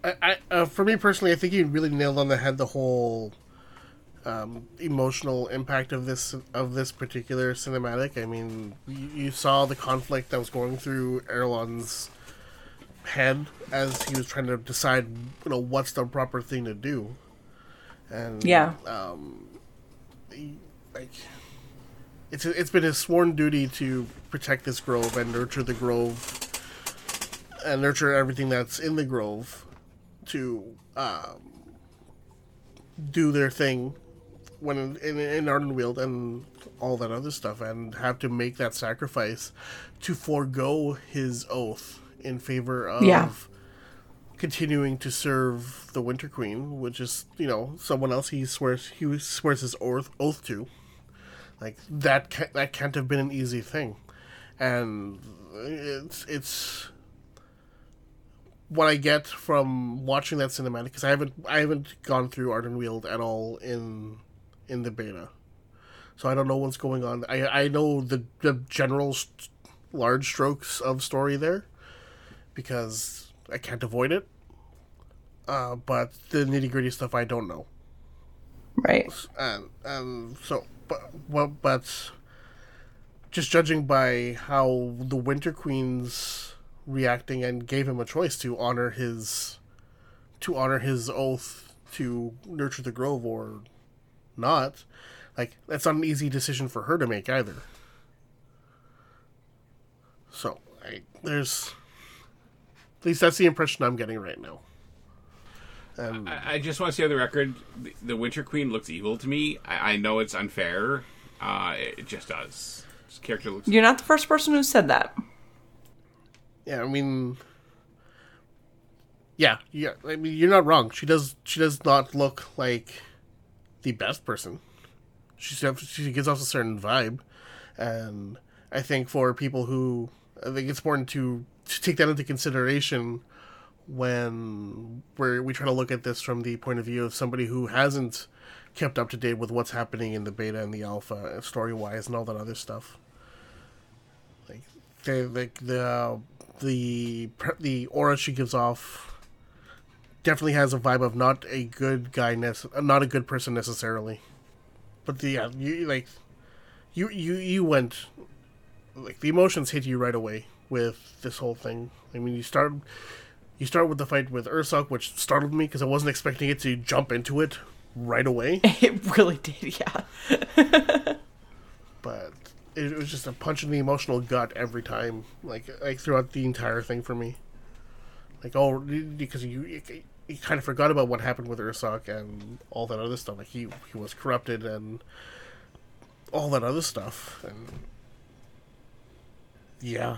I, I uh, for me personally, I think you really nailed on the head the whole um, emotional impact of this of this particular cinematic. I mean, you, you saw the conflict that was going through Ara'lon's head as he was trying to decide, you know, what's the proper thing to do. And Yeah. um, like it's it's been his sworn duty to protect this grove and nurture the grove and nurture everything that's in the grove to um, do their thing when in, in, Ardenweald and all that other stuff and have to make that sacrifice to forego his oath in favor of Yeah. continuing to serve the Winter Queen, which is you know someone else he swears he swears his oath oath to. Like that ca- that can't have been an easy thing, and it's it's what I get from watching that cinematic because I haven't I haven't gone through Ardenweald at all in in the beta, so I don't know what's going on. I I know the the general st- large strokes of story there because I can't avoid it. Uh, but the nitty gritty stuff I don't know, Right. and and so but well, but just judging by how the Winter Queen's reacting and gave him a choice to honor his to honor his oath to nurture the grove or not, like that's not an easy decision for her to make either. So I, there's at least that's the impression I'm getting right now. And I, I just want to say on the record, the, the Winter Queen looks evil to me. I, I know it's unfair. Uh, it, it just does. This character looks. You're not the first person who said that. Yeah, I mean, yeah, yeah. I mean, you're not wrong. She does. She does not look like the best person. She's she gives off a certain vibe, and I think for people who, I think it's important to to take that into consideration when we're we try to look at this from the point of view of somebody who hasn't kept up to date with what's happening in the beta and the alpha story wise and all that other stuff. Like they like the the the aura she gives off definitely has a vibe of not a good guy not a good person necessarily. But the yeah, you like you you you went like the emotions hit you right away with this whole thing. I mean you start you start with the fight with Ursoc, which startled me because I wasn't expecting it to jump into it right away. It really did, yeah. but it was just a punch in the emotional gut every time, like like throughout the entire thing for me. Like oh, because you you, you kind of forgot about what happened with Ursoc and all that other stuff. Like he he was corrupted and all that other stuff, and yeah.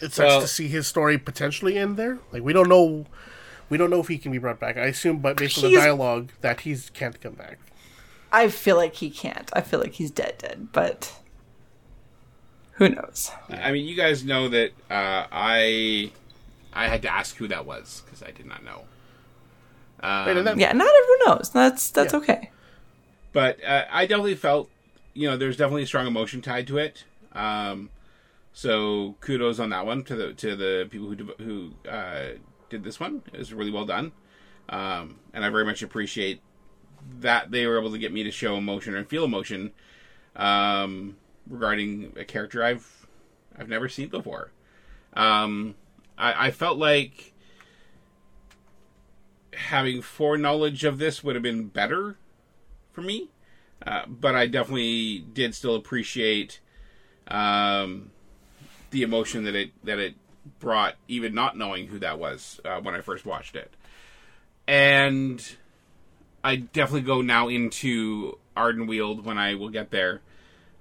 It sucks Well- to see his story potentially end there. Like we don't know, we don't know if he can be brought back. I assume, but based on the dialogue, that he's can't come back. I feel like he can't. I feel like he's dead, dead. But who knows? I mean, you guys know that uh, I I had to ask who that was because I did not know. Um, Wait, that- Yeah, not everyone knows. That's that's Yeah. okay. but uh, I definitely felt, you know, there's definitely a strong emotion tied to it. Um, so kudos on that one to the to the people who who uh, did this one. It was really well done, um, and I very much appreciate that they were able to get me to show emotion and feel emotion um, regarding a character I've I've never seen before. Um, I, I felt like having foreknowledge of this would have been better for me, uh, but I definitely did still appreciate um, the emotion that it that it brought, even not knowing who that was uh, when I first watched it. And I definitely go now into Ardenweald when I will get there,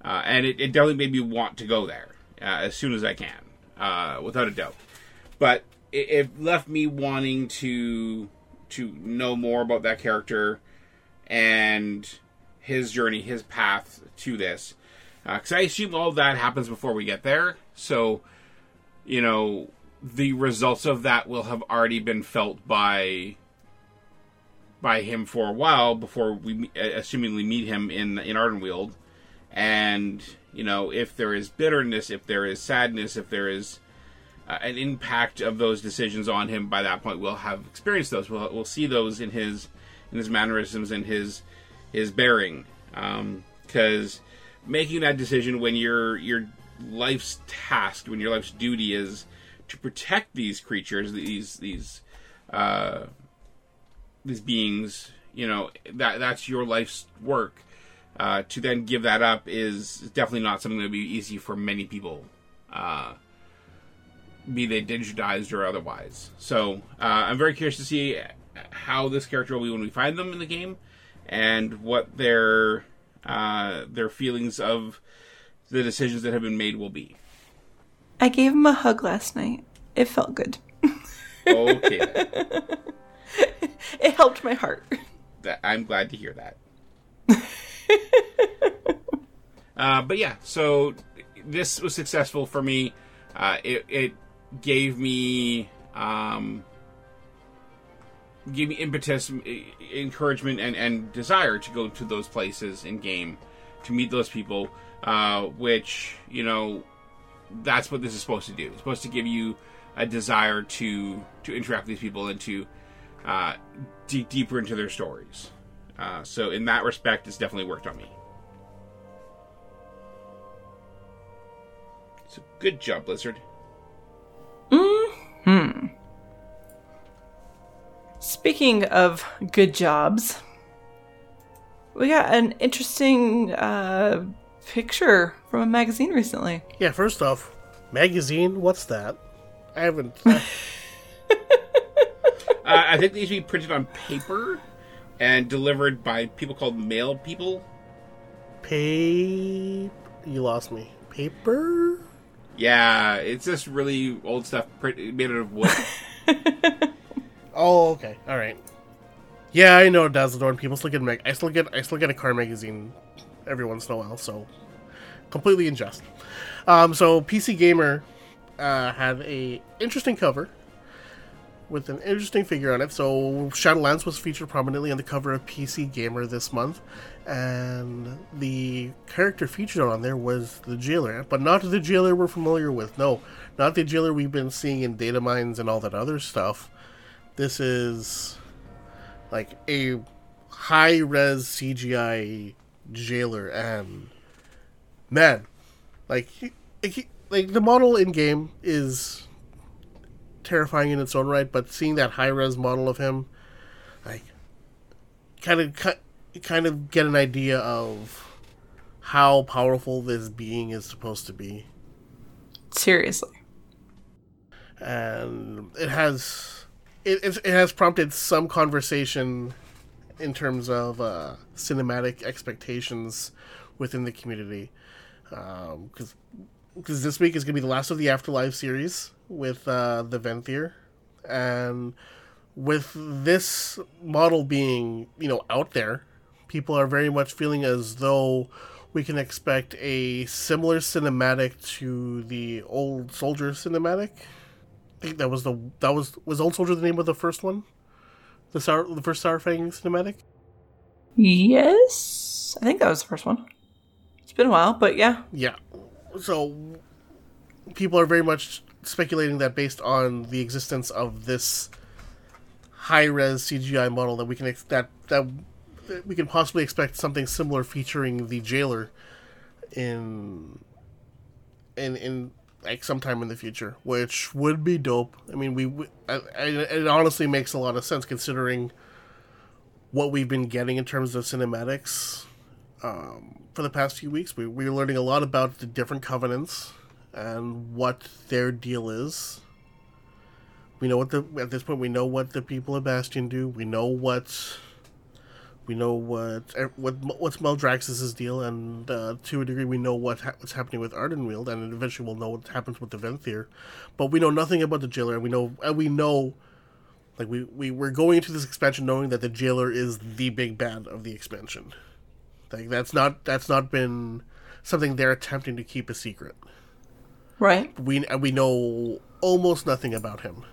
uh, and it, it definitely made me want to go there uh, as soon as I can, uh, without a doubt. But it, it left me wanting to to know more about that character and his journey, his path to this. Because I assume all that happens before we get there. So, you know, the results of that will have already been felt by by him for a while before we assumingly meet him in in Ardenweald. And you know, if there is bitterness, if there is sadness, if there is uh, an impact of those decisions on him by that point, we'll have experienced those. We'll we'll see those in his in his mannerisms and his his bearing. Because making that decision when your your life's task, when your life's duty is to protect these creatures, these these uh, these beings, you know that that's your life's work. Uh, to then give that up is definitely not something that would be easy for many people. Uh, be they digitized or otherwise. So uh, I'm very curious to see how this character will be when we find them in the game, and what their uh, their feelings of the decisions that have been made will be. I gave him a hug last night. It felt good. Okay. It helped my heart. that, I'm glad to hear that. uh, but yeah, so this was successful for me. Uh, it, it gave me um, gave me impetus, encouragement, and, and desire to go to those places in game to meet those people. Uh, which you know, that's what this is supposed to do. It's supposed to give you a desire to to interact with these people and to uh, dig deeper into their stories. Uh, so in that respect, it's definitely worked on me. So good job, Blizzard. Mm hmm. Speaking of good jobs, we got an interesting uh, picture from a magazine recently. Yeah, first off, magazine, what's that? I haven't. I- Uh, I think these should be printed on paper and delivered by people called mail people. pay. You lost me. Paper? Yeah, it's just really old stuff print- made out of wood. Oh, okay. All right. Yeah, I know Dazzledorn. People still get mag- I still get I still get a car magazine every once in a while, so completely unjust. Um, so PC Gamer uh, had a interesting cover with an interesting figure on it. So Shadowlands was featured prominently on the cover of PC Gamer this month, and the character featured on there was the jailer, but not the jailer we're familiar with. No, not the jailer we've been seeing in data mines and all that other stuff. This is like a high res CGI jailer, and man, like he, like, he, like the model in game is terrifying in its own right, but seeing that high res model of him, like, kind of kind of get an idea of how powerful this being is supposed to be, Seriously. and it has it it has prompted some conversation in terms of uh, cinematic expectations within the community, because because this week is going to be the last of the Afterlife series with uh, the Venthyr, and with this model being you know out there, people are very much feeling as though we can expect a similar cinematic to the old soldier cinematic. I think that was the that was was old soldier the name of the first one, the Sour, the first Saurfang cinematic. Yes, I think that was the first one. It's been a while, but yeah. Yeah. So people are very much speculating that based on the existence of this high res CGI model that we can ex- that that that we can possibly expect something similar featuring the jailer in in in like sometime in the future, which would be dope. I mean, we I, I, it honestly makes a lot of sense considering what we've been getting in terms of cinematics um, for the past few weeks. We we're learning a lot about the different covenants and what their deal is. We know what the at this point we know what the people of Bastion do. We know what we know what er, what what's Maldraxxus's deal, and uh, to a degree we know what ha- what's happening with Ardenweald, and eventually we'll know what happens with the Venthyr. But we know nothing about the jailer, and we know and we know like we, we we're going into this expansion knowing that the jailer is the big bad of the expansion. Like that's not that's not been something they're attempting to keep a secret. Right. We and we know almost nothing about him.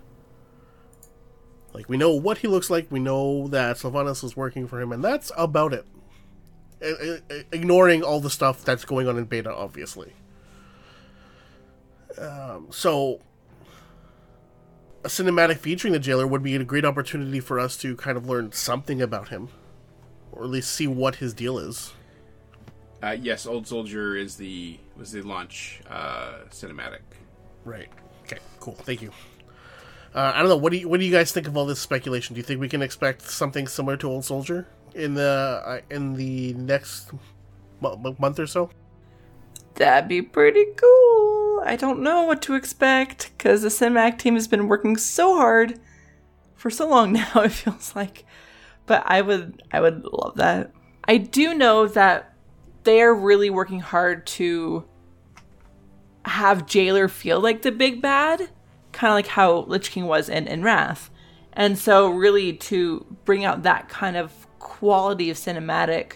Like we know what he looks like. We know that Sylvanas is working for him, and that's about it. I- I- Ignoring all the stuff that's going on in beta, obviously. Um, so, a cinematic featuring the jailer would be a great opportunity for us to kind of learn something about him, or at least see what his deal is. Uh, yes, Old Soldier is the was the launch uh, cinematic. Right. Okay. Cool. Thank you. Uh, I don't know. What do you What do you guys think of all this speculation? Do you think we can expect something similar to Old Soldier in the uh, in the next mo- month or so? That'd be pretty cool. I don't know what to expect because the Cinemac team has been working so hard for so long now. It feels like, but I would, I would love that. I do know that they are really working hard to have Jailer feel like the big bad, kind of like how Lich King was in, in Wrath. And so, really, to bring out that kind of quality of cinematic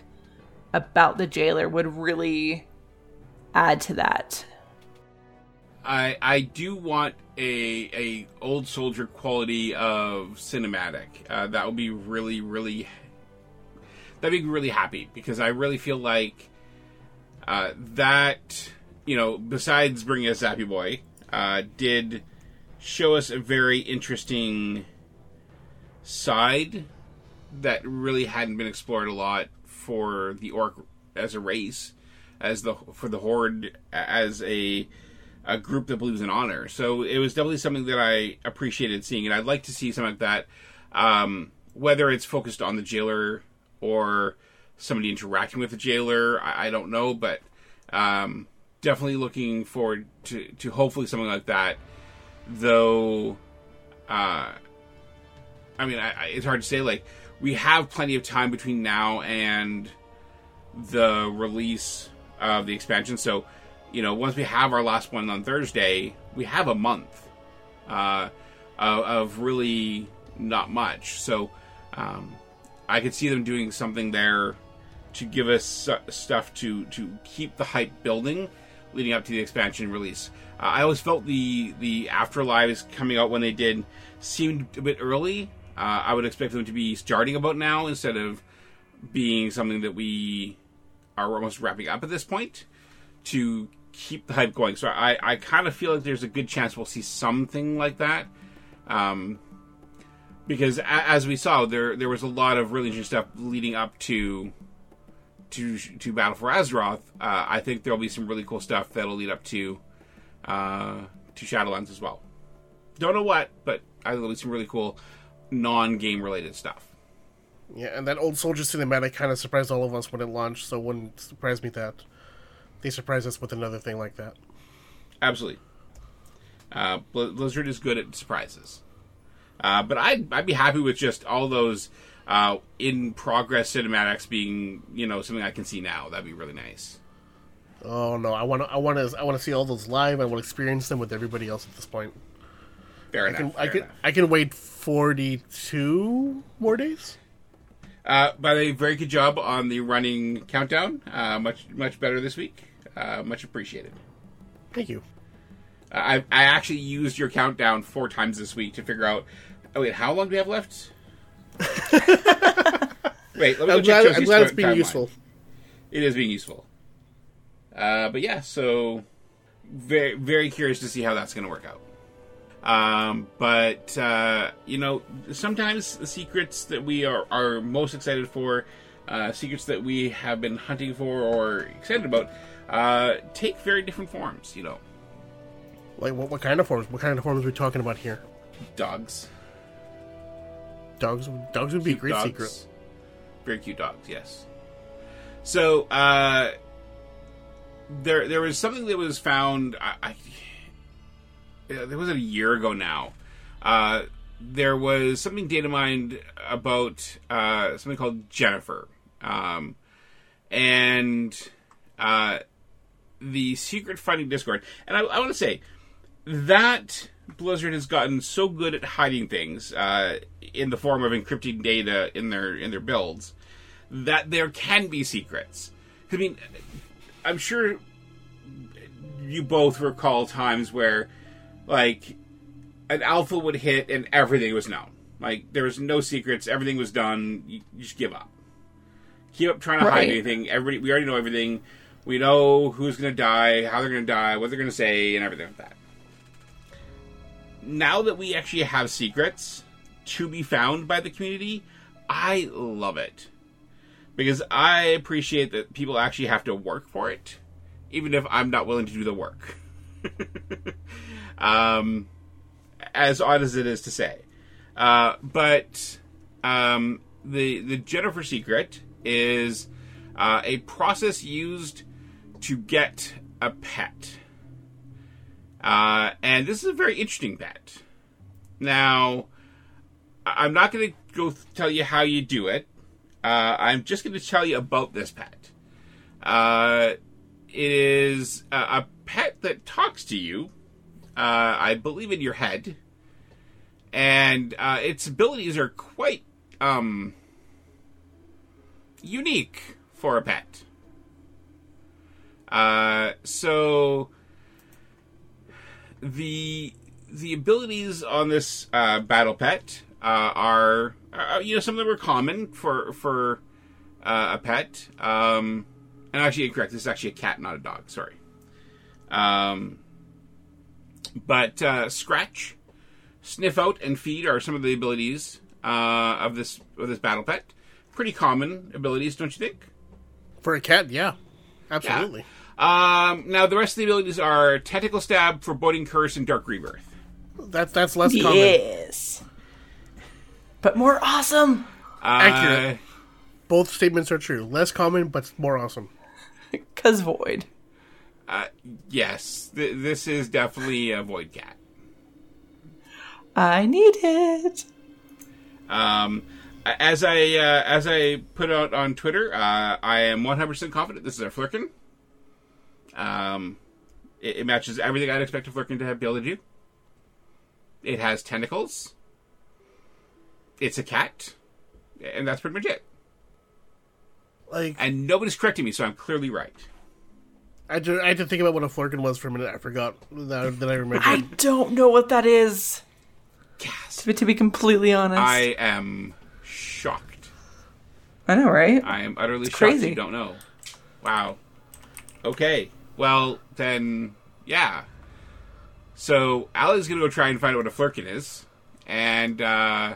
about the Jailer would really add to that. I I do want a a old soldier quality of cinematic. Uh, that would be really really that'd be really happy because I really feel like uh, that you know besides bringing us Zappy Boy uh, did show us a very interesting side that really hadn't been explored a lot for the orc as a race as the for the horde as a a group that believes in honor. So it was definitely something that I appreciated seeing, and I'd like to see something like that. Um, whether it's focused on the jailer or somebody interacting with the jailer, I, I don't know, but um, definitely looking forward to, to hopefully something like that. Though, uh, I mean, I, I, it's hard to say. Like, we have plenty of time between now and the release of the expansion, so you know, once we have our last one on Thursday, we have a month uh, of, of really not much. So um, I could see them doing something there to give us stuff to to keep the hype building leading up to the expansion release. Uh, I always felt the the afterlives coming out when they did seemed a bit early. Uh, I would expect them to be starting about now instead of being something that we are almost wrapping up at this point to keep the hype going. So I, I kind of feel like there's a good chance we'll see something like that. Um, because a, as we saw, there there was a lot of really interesting stuff leading up to to to Battle for Azeroth. Uh, I think there'll be some really cool stuff that'll lead up to uh, to Shadowlands as well. Don't know what, but I think there'll be some really cool non-game related stuff. Yeah, and that old soldier cinematic kind of surprised all of us when it launched, so it wouldn't surprise me that they surprise us with another thing like that. Absolutely. Uh, Bl- Blizzard is good at surprises. Uh, but I'd, I'd be happy with just all those uh, in progress cinematics being, you know, something I can see now. That'd be really nice. Oh no, I want to, I want to, I want to see all those live. I want to experience them with everybody else at this point. Fair I enough. can, I can, enough. I can wait forty-two more days. Uh, by the way, very good job on the running countdown. Uh, much much better this week. Uh, much appreciated. Thank you. I I actually used your countdown four times this week to figure out. Oh wait, how long do we have left? wait, let me I'm check glad, I'm glad it's being timeline. useful. It is being useful. Uh, but yeah, so very very curious to see how that's going to work out. Um, but uh, you know, sometimes the secrets that we are are most excited for, uh, secrets that we have been hunting for or excited about, uh, take very different forms. You know, Like, what, what kind of forms? What kind of forms are we talking about here? dogs. Dogs. Dogs would be a great dogs. secret. Very cute dogs, yes. So, uh, there there was something that was found. I, I there was a year ago now. Uh, there was something data mined about uh, something called Jenafur, um, and uh, the secret finding Discord. And I, I want to say that Blizzard has gotten so good at hiding things uh, in the form of encrypting data in their in their builds that there can be secrets. I mean, I'm sure you both recall times where, like, an alpha would hit and everything was known. Like there was no secrets, everything was done. You, you just give up. Give up trying to hide anything. Everybody, we already know everything. We know who's going to die, how they're going to die, what they're going to say, and everything like that. Now that we actually have secrets to be found by the community, I love it because I appreciate that people actually have to work for it, even if I'm not willing to do the work. um, as odd as it is to say, uh, but um, the the Jenafur secret is uh, a process used to get a pet, uh, and this is a very interesting pet. Now, I'm not going to go th- tell you how you do it. Uh, I'm just going to tell you about this pet. Uh, it is a, a pet that talks to you, uh, I believe, in your head, and uh, its abilities are quite um, unique for a pet. Uh, so the the abilities on this uh, battle pet are, uh, you know, some of them are common for for uh, a pet. Um, and actually, incorrect. This is actually a cat, not a dog. Sorry. Um, but uh, scratch, sniff out, and feed are some of the abilities uh, of this of this battle pet. Pretty common abilities, don't you think? For a cat, yeah. Absolutely. Um, now the rest of the abilities are tentacle stab, foreboding curse, and dark rebirth. That's that's less common. Yes. But more awesome. Uh, Accurate. Both statements are true. Less common, but more awesome. Cause void. Uh, yes, th- this is definitely a void cat. I need it. Um, as I uh, as I put out on Twitter, uh, I am 100% confident this is a Flurkin. Um, it, it matches everything I'd expect a Flurkin to have be able to do. It has tentacles. It's a cat, and that's pretty much it. Like And nobody's correcting me, so I'm clearly right. I, ju- I had to think about what a flurkin was for a minute. I forgot that, that I remembered. I don't know what that is. Yes, To be, to be completely honest. I am shocked. I know, right? I am utterly shocked crazy. you don't know. Wow. Okay. Well, then, yeah. So, Allie's going to go try and find out what a flurkin is. And uh,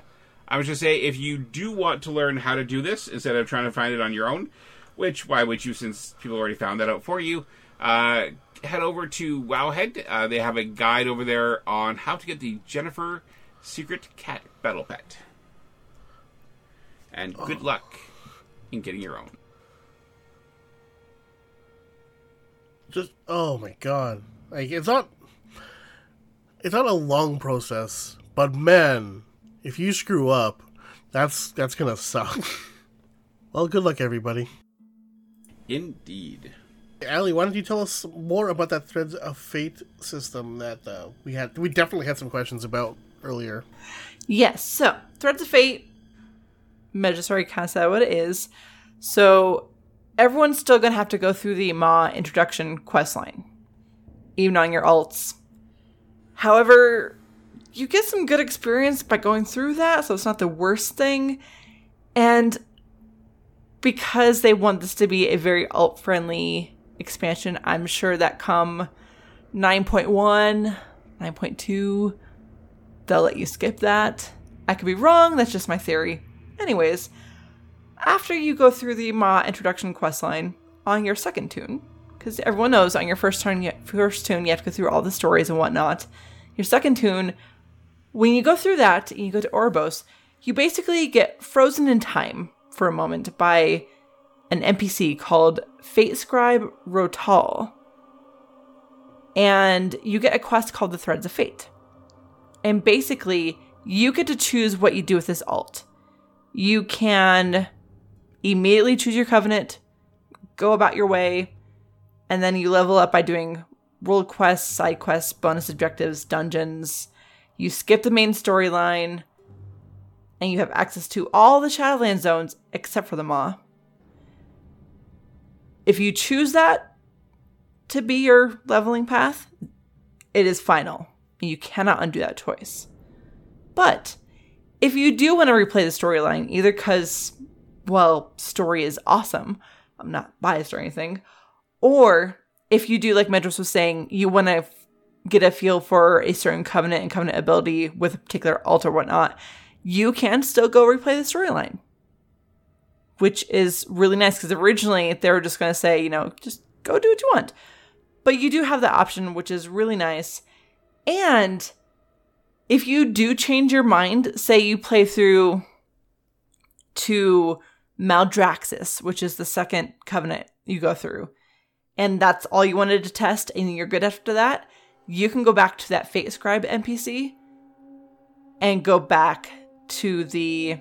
I was just say, if you do want to learn how to do this instead of trying to find it on your own, which why would you since people already found that out for you, uh, head over to Wowhead. Uh, they have a guide over there on how to get the Jenafur Secret Cat Battle Pet. And good luck in getting your own. just oh my god like it's not it's not a long process but man if you screw up that's that's gonna suck well good luck everybody Indeed. Ali, why don't you tell us more about that threads of fate system that uh, we had we definitely had some questions about earlier Yes. So, Threads of Fate Medros already kind of said what it is. So everyone's still going to have to go through the Maw introduction quest line, even on your alts. However, you get some good experience by going through that, so it's not the worst thing. And because they want this to be a very alt friendly expansion, I'm sure that come 9.1, 9.2, they'll let you skip that. I could be wrong, that's just my theory. Anyways, after you go through the Maw introduction quest line on your second toon, because everyone knows on your first first toon you have to go through all the stories and whatnot. Your second toon, when you go through that and you go to Oribos, you basically get frozen in time for a moment by an NPC called Fate Scribe Roh-Tahl. And you get a quest called the Threads of Fate. And basically, you get to choose what you do with this alt. You can immediately choose your covenant, go about your way, and then you level up by doing world quests, side quests, bonus objectives, dungeons. You skip the main storyline, and you have access to all the Shadowland zones except for the Maw. If you choose that to be your leveling path, it is final. You cannot undo that choice. But if you do want to replay the storyline, either because, well, story is awesome, I'm not biased or anything, or if you do, like Medros was saying, you want to get a feel for a certain covenant and covenant ability with a particular alt or whatnot, you can still go replay the storyline, which is really nice because originally they were just going to say, you know, just go do what you want. But you do have the option, which is really nice. And if you do change your mind, say you play through to Maldraxxus, which is the second covenant you go through, and that's all you wanted to test, and you're good after that, you can go back to that Fate Scribe NPC and go back to the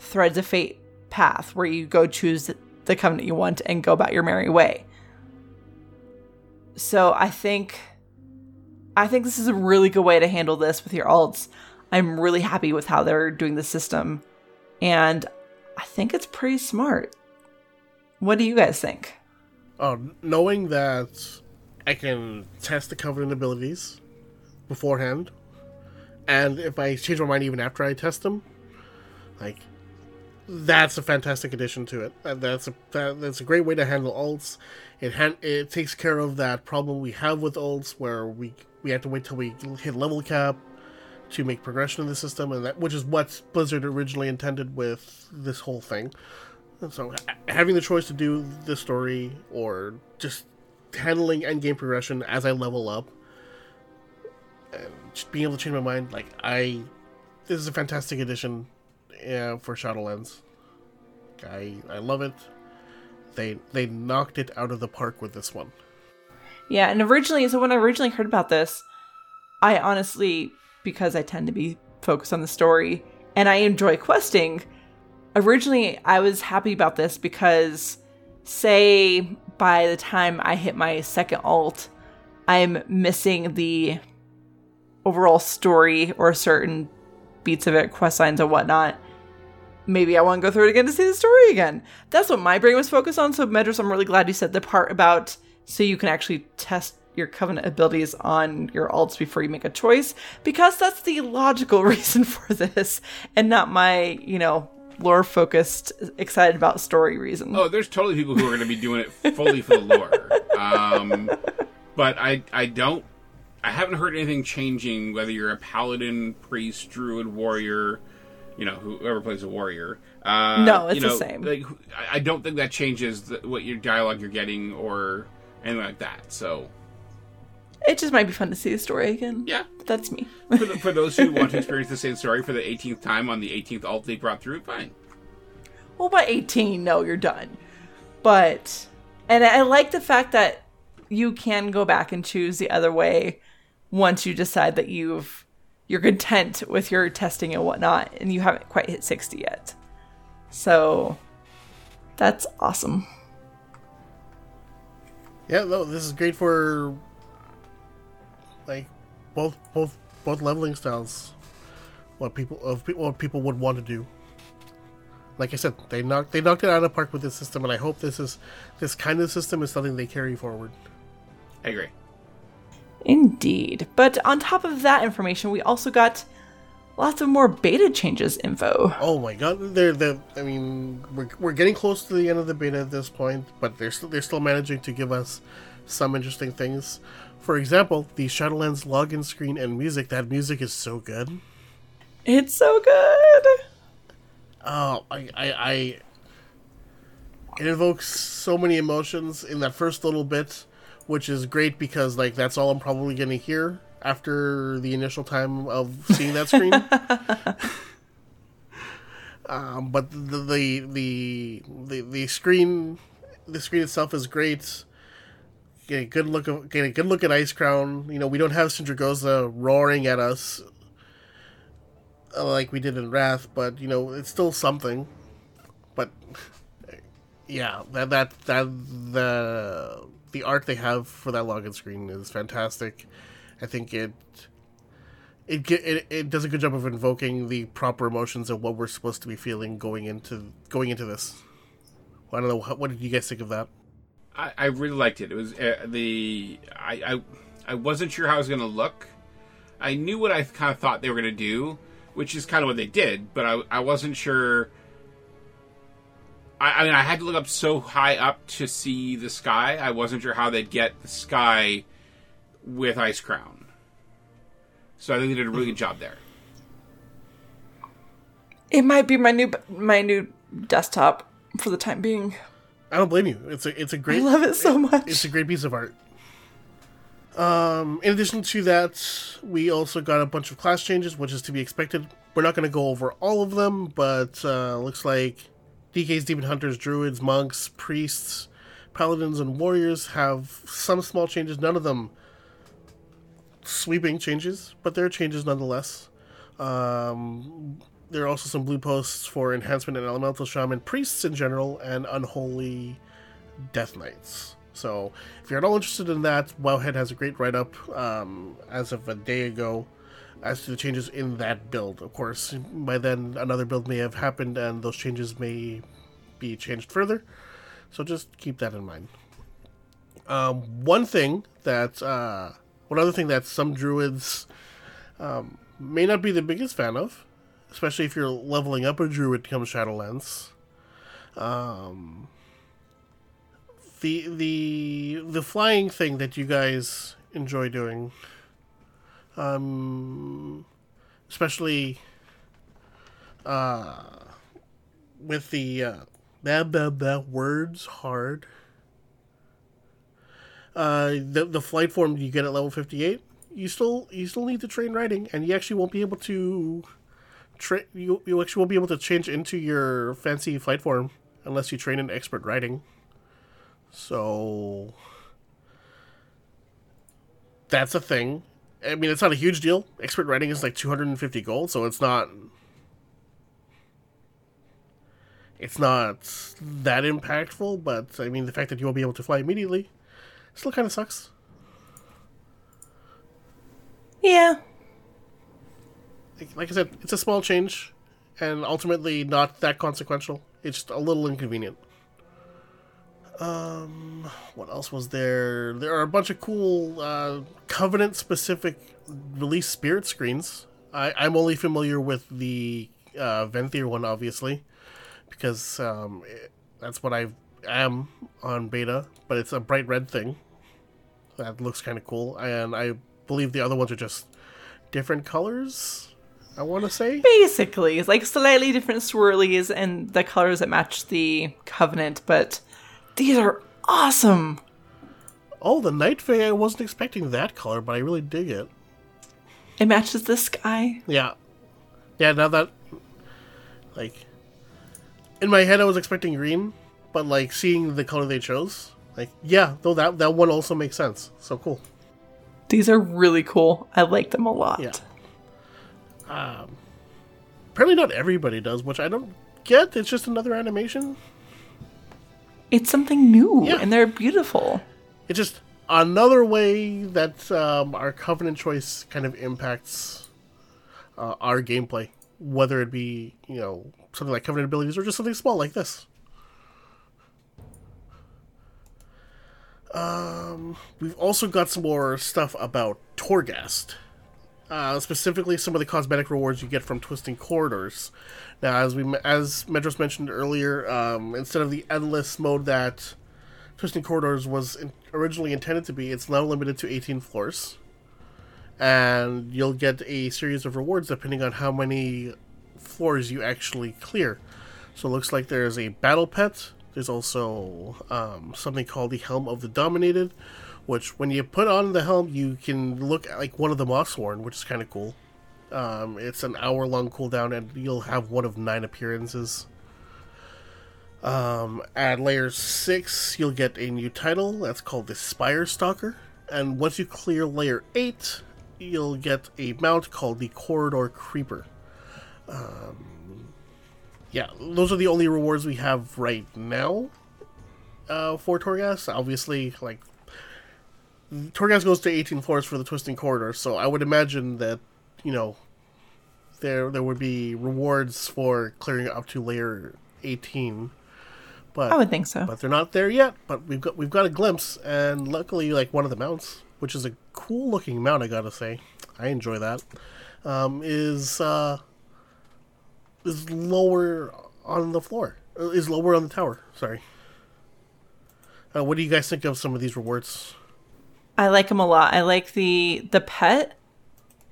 Threads of Fate path where you go choose the covenant you want and go about your merry way. So I think I think this is a really good way to handle this with your alts. I'm really happy with how they're doing the system and I think it's pretty smart. What do you guys think? Oh, knowing that I can test the covenant abilities beforehand and if I change my mind even after I test them, like that's a fantastic addition to it. Uh, that's a that, that's a great way to handle alts. It han- it takes care of that problem we have with alts where we we have to wait till we hit level cap to make progression in the system, and that which is what Blizzard originally intended with this whole thing. And so having the choice to do the story or just handling end game progression as I level up and just being able to change my mind, like I, this is a fantastic addition uh, for Shadowlands. I I love it. They they knocked it out of the park with this one. Yeah, and originally, so when I originally heard about this, I honestly, because I tend to be focused on the story and I enjoy questing, originally I was happy about this because, say, by the time I hit my second alt, I'm missing the overall story or certain beats of it, quest lines and whatnot. Maybe I want to go through it again to see the story again. That's what my brain was focused on. So, Medros, I'm really glad you said the part about so you can actually test your covenant abilities on your alts before you make a choice, because that's the logical reason for this and not my, you know, lore focused, excited about story reason. Oh, there's totally people who are going to be doing it fully for the lore. Um, but I, I don't, I haven't heard anything changing whether you're a paladin, priest, druid, warrior, you know, whoever plays a warrior. Uh, No, it's you the same. Like, I- I don't think that changes the, what your dialogue you're getting or anything like that. So, It just might be fun to see the story again. yeah. That's me. For, the, for those who want to experience the same story for the 18th time on the 18th alt they brought through, fine. well, by 18, no, you're done. But, and I like the fact that you can go back and choose the other way once you decide that you've, you're content with your testing and whatnot, and you haven't quite hit 60 yet. So, that's awesome. Yeah, no, this is great for like both both both leveling styles. What people of pe- what people would want to do. like I said, they knocked they knocked it out of the park with this system, and I hope this is this kind of system is something they carry forward. I agree. Indeed. But on top of that information, we also got lots of more beta changes info. Oh my god, they're the. I mean, we're, we're getting close to the end of the beta at this point, but they're still they're still managing to give us some interesting things. For example, the Shadowlands login screen and music. That music is so good. It's so good. Oh, I, I, I it evokes so many emotions in that first little bit, which is great because like that's all I'm probably gonna hear after the initial time of seeing that screen. um, but the, the the the the screen the screen itself is great. Get a good look of get a good look at Icecrown. You know, we don't have Sindragosa roaring at us uh, like we did in Wrath, but you know, it's still something. But yeah, that that that the the art they have for that login screen is fantastic. I think it it it, it does a good job of invoking the proper emotions of what we're supposed to be feeling going into going into this. I don't know what did you guys think of that? I, I really liked it. It was uh, the I, I I wasn't sure how it was going to look. I knew what I kind of thought they were going to do, which is kind of what they did, but I I wasn't sure. I, I mean, I had to look up so high up to see the sky. I wasn't sure how they'd get the sky with Icecrown. So I think they did a really good job there. It might be my new my new desktop for the time being. I don't blame you. It's a it's a great I love it so much. It's a great piece of art. Um, in addition to that, we also got a bunch of class changes, which is to be expected. We're not going to go over all of them, but uh, looks like DK's Demon Hunters, Druids, Monks, Priests, Paladins, and Warriors have some small changes. None of them sweeping changes, but there are changes nonetheless. Um, there are also some blue posts for Enhancement and Elemental Shaman, Priests in general, and Unholy Death Knights. So, if you're at all interested in that, Wowhead has a great write up um, as of a day ago as to the changes in that build. Of course, by then another build may have happened and those changes may be changed further. So, just keep that in mind. Um, one thing that, uh, one other thing that some druids um, may not be the biggest fan of, especially if you're leveling up a druid come Shadowlands. Um, the the the flying thing that you guys enjoy doing um especially uh with the uh that that that words hard uh the the flight form you get at level 58 you still you still need to train riding and you actually won't be able to tra- you, you actually won't be able to change into your fancy flight form unless you train in expert riding so that's a thing. I mean, it's not a huge deal. Expert riding is like 250 gold, so it's not it's not that impactful, but I mean, the fact that you won't be able to fly immediately still kind of sucks. Yeah. Like, I said, it's a small change and ultimately not that consequential. It's just a little inconvenient. Um, what else was there? There are a bunch of cool uh, Covenant specific release spirit screens. I, I'm only familiar with the uh, Venthyr one, obviously, because um, it, that's what I am on beta, but it's a bright red thing. That looks kind of cool, and I believe the other ones are just different colors. I want to say. Basically, it's like slightly different swirlies and the colors that match the covenant, but these are awesome. Oh, the Night Fae, I wasn't expecting that color, but I really dig it. It matches the sky. Yeah. Yeah, now that. Like. In my head, I was expecting green, but, like, seeing the color they chose, like, yeah, though that, that one also makes sense. So cool. These are really cool. I like them a lot. Yeah. Um, apparently, not everybody does, which I don't get. It's just another animation. It's something new, Yeah. and they're beautiful. It's just another way that um, our Covenant choice kind of impacts uh, our gameplay. whether it be you know something like covenant abilities or just something small like this. Um, we've also got some more stuff about Torghast. Uh, specifically, some of the cosmetic rewards you get from twisting corridors. Now, as we as Medros mentioned earlier, um, instead of the endless mode that Twisting Corridors was in, originally intended to be, it's now limited to 18 floors, and you'll get a series of rewards depending on how many floors you actually clear. So it looks like there's a battle pet. There's also um, something called the Helm of the Dominated, which when you put on the helm, you can look like one of the Mawsworn, which is kind of cool. Um, it's an hour long cooldown, and you'll have one of nine appearances. Um, at layer six, you'll get a new title that's called the Spire Stalker, and once you clear layer eight, you'll get a mount called the Corridor Creeper. Um, yeah, those are the only rewards we have right now uh, for Torghast. Obviously, like Torghast goes to 18 floors for the Twisting Corridor, so I would imagine that, you know, there there would be rewards for clearing up to layer 18. But I would think so. But they're not there yet. But we've got we've got a glimpse, and luckily, like one of the mounts, which is a cool looking mount, I gotta say, I enjoy that. Um, is uh, is lower on the floor. Uh, Is lower on the tower. Sorry. Uh, what do you guys think of some of these rewards? I like him a lot. I like the the pet,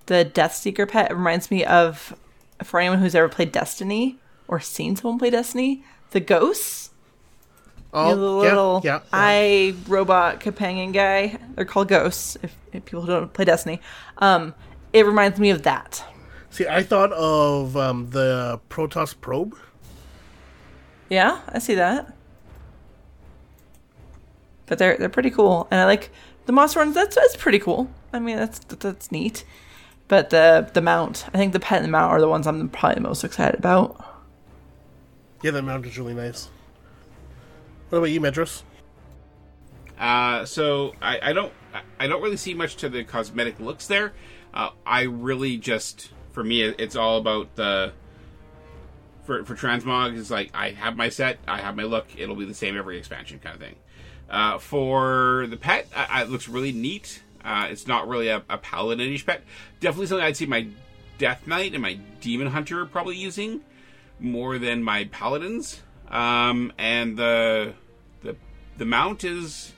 the Death Seeker pet. It reminds me of for anyone who's ever played Destiny or seen someone play Destiny, the ghosts. Oh, You know, the little yeah, yeah, yeah. eye robot companion guy. They're called ghosts. If, if people don't play Destiny, um, it reminds me of that. See, I thought of um, the Protoss probe. Yeah, I see that. But they're they're pretty cool, and I like the Mawsworn. That's that's pretty cool. I mean, that's that's neat. But the the mount, I think the pet and the mount are the ones I'm probably most excited about. Yeah, that mount is really nice. What about you, Medros? Uh, so I, I don't I- I don't really see much to the cosmetic looks there. Uh, I really just for me it's all about the for for transmog is like I have my set, I have my look, it'll be the same every expansion kind of thing. Uh, for the pet, I, it looks really neat. Uh, it's not really a, a paladinish pet. Definitely something I'd see my Death Knight and my Demon Hunter probably using more than my paladins. Um, and the the the mount is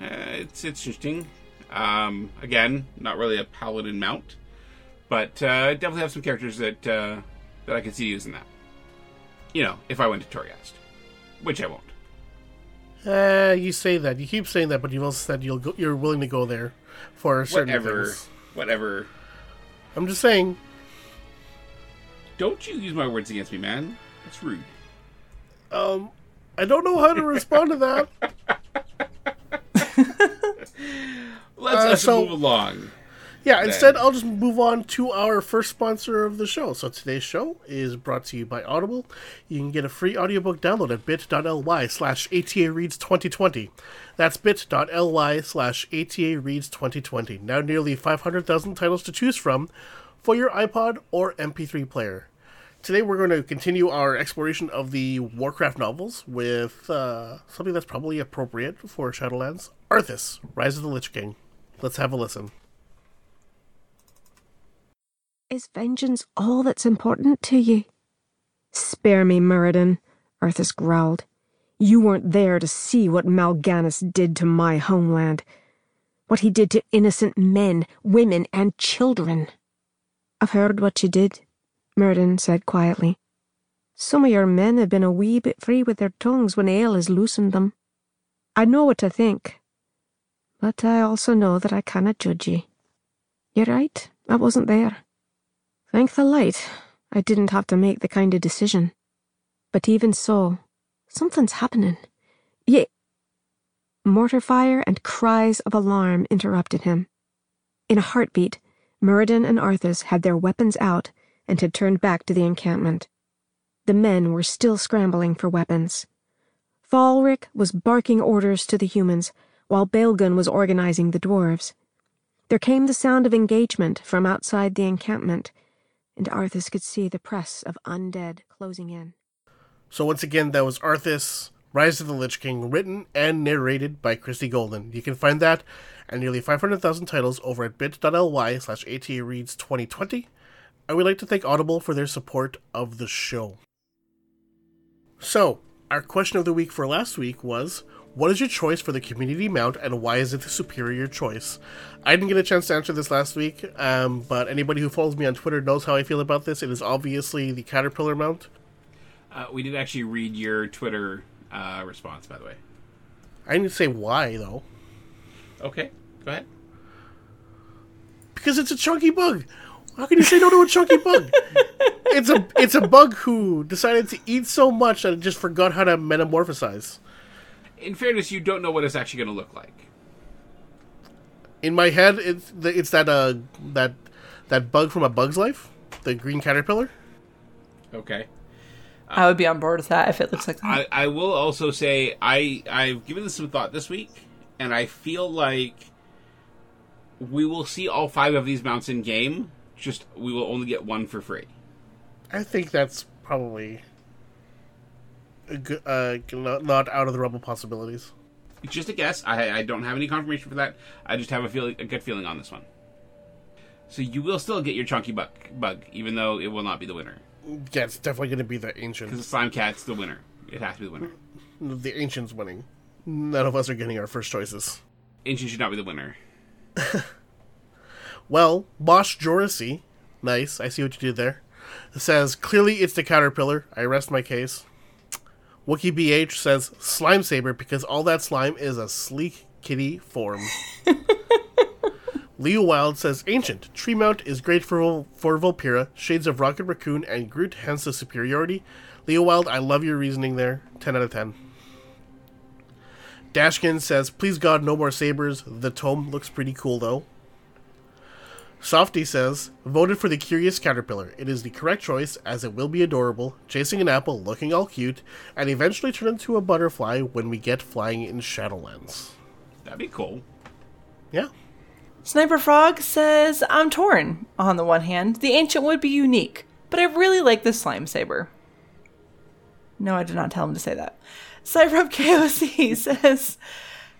uh, it's it's interesting. Um, again, not really a paladin mount, but uh, definitely have some characters that uh, that I could see using that. You know, if I went to Torghast, which I won't. Uh, you say that. You keep saying that, but you've also said you'll go, you're willing to go there for certain Whatever, things. whatever. I'm just saying. Don't you use my words against me, man. That's rude. Um, I don't know how to respond to that. Let's, Uh, let's so- move along. Yeah, instead, I'll just move on to our first sponsor of the show. So today's show is brought to you by Audible. You can get a free audiobook download at bit.ly slash ATA Reads 2020. That's bit.ly slash ATA Reads 2020. Now nearly 500,000 titles to choose from for your iPod or MP3 player. Today we're going to continue our exploration of the Warcraft novels with uh, something that's probably appropriate for Shadowlands. Arthas, Rise of the Lich King. Let's have a listen. Is vengeance all that's important to you? Spare me, Muradin, Arthas growled. You weren't there to see what Mal'Ganis did to my homeland. What he did to innocent men, women, and children. I've heard what you did, Muradin said quietly. Some of your men have been a wee bit free with their tongues when ale has loosened them. I know what to think. But I also know that I cannot judge ye. You're right, I wasn't there. Thank the light, I didn't have to make the kind of decision. But even so, something's happening. Ye. Mortar fire and cries of alarm interrupted him. In a heartbeat, Muradin and Arthas had their weapons out and had turned back to the encampment. The men were still scrambling for weapons. Falric was barking orders to the humans, while Baelgun was organizing the dwarves. There came the sound of engagement from outside the encampment and Arthas could see the press of undead closing in. So once again, that was Arthas, Rise of the Lich King, written and narrated by Christie Golden. You can find that and nearly 500,000 titles over at bit.ly slash reads 2020. I would like to thank Audible for their support of the show. So, our question of the week for last week was, what is your choice for the community mount and why is it the superior choice? I didn't get a chance to answer this last week, um, but anybody who follows me on Twitter knows how I feel about this. It is obviously the Caterpillar mount. Uh, we did actually read your Twitter uh, response, by the way. I didn't say why, though. Okay, go ahead. Because it's a chunky bug. How can you say no to a chunky bug? it's a it's a bug who decided to eat so much that it just forgot how to metamorphosize. In fairness, you don't know what it's actually going to look like. In my head, it's it's that uh that that bug from A Bug's Life, the green caterpillar. Okay. I would be on board with that if it looks like that. I, I will also say I I've given this some thought this week, and I feel like we will see all five of these mounts in game. Just we will only get one for free. I think that's probably a good, uh, not, out of the realm of possibilities. It's just a guess. I I don't have any confirmation for that. I just have a feeling a good feeling on this one. So you will still get your chunky bug, bug even though it will not be the winner. Yeah, it's definitely going to be the ancient. Because the slime cat's the winner. It has to be the winner. The ancients winning. None of us are getting our first choices. Ancient should not be the winner. Well, Bosch Joracy, nice. I see what you did there. Says clearly it's the caterpillar. I rest my case. Wookie BH says slime saber because all that slime is a sleek kitty form. Leo Wild says ancient tree mount is great for for Vulpera, shades of Rocket Raccoon and Groot, hence the superiority. Leo Wild, I love your reasoning there. Ten out of ten. Dashkin says, please God, no more sabers. The tome looks pretty cool though. Softy says, voted for the curious caterpillar. It is the correct choice as it will be adorable, chasing an apple, looking all cute, and eventually turn into a butterfly when we get flying in Shadowlands. That'd be cool. Yeah. Sniper Frog says, I'm torn. On the one hand, the ancient would be unique, but I really like the slime saber. No, I did not tell him to say that. Cyrup KOC says,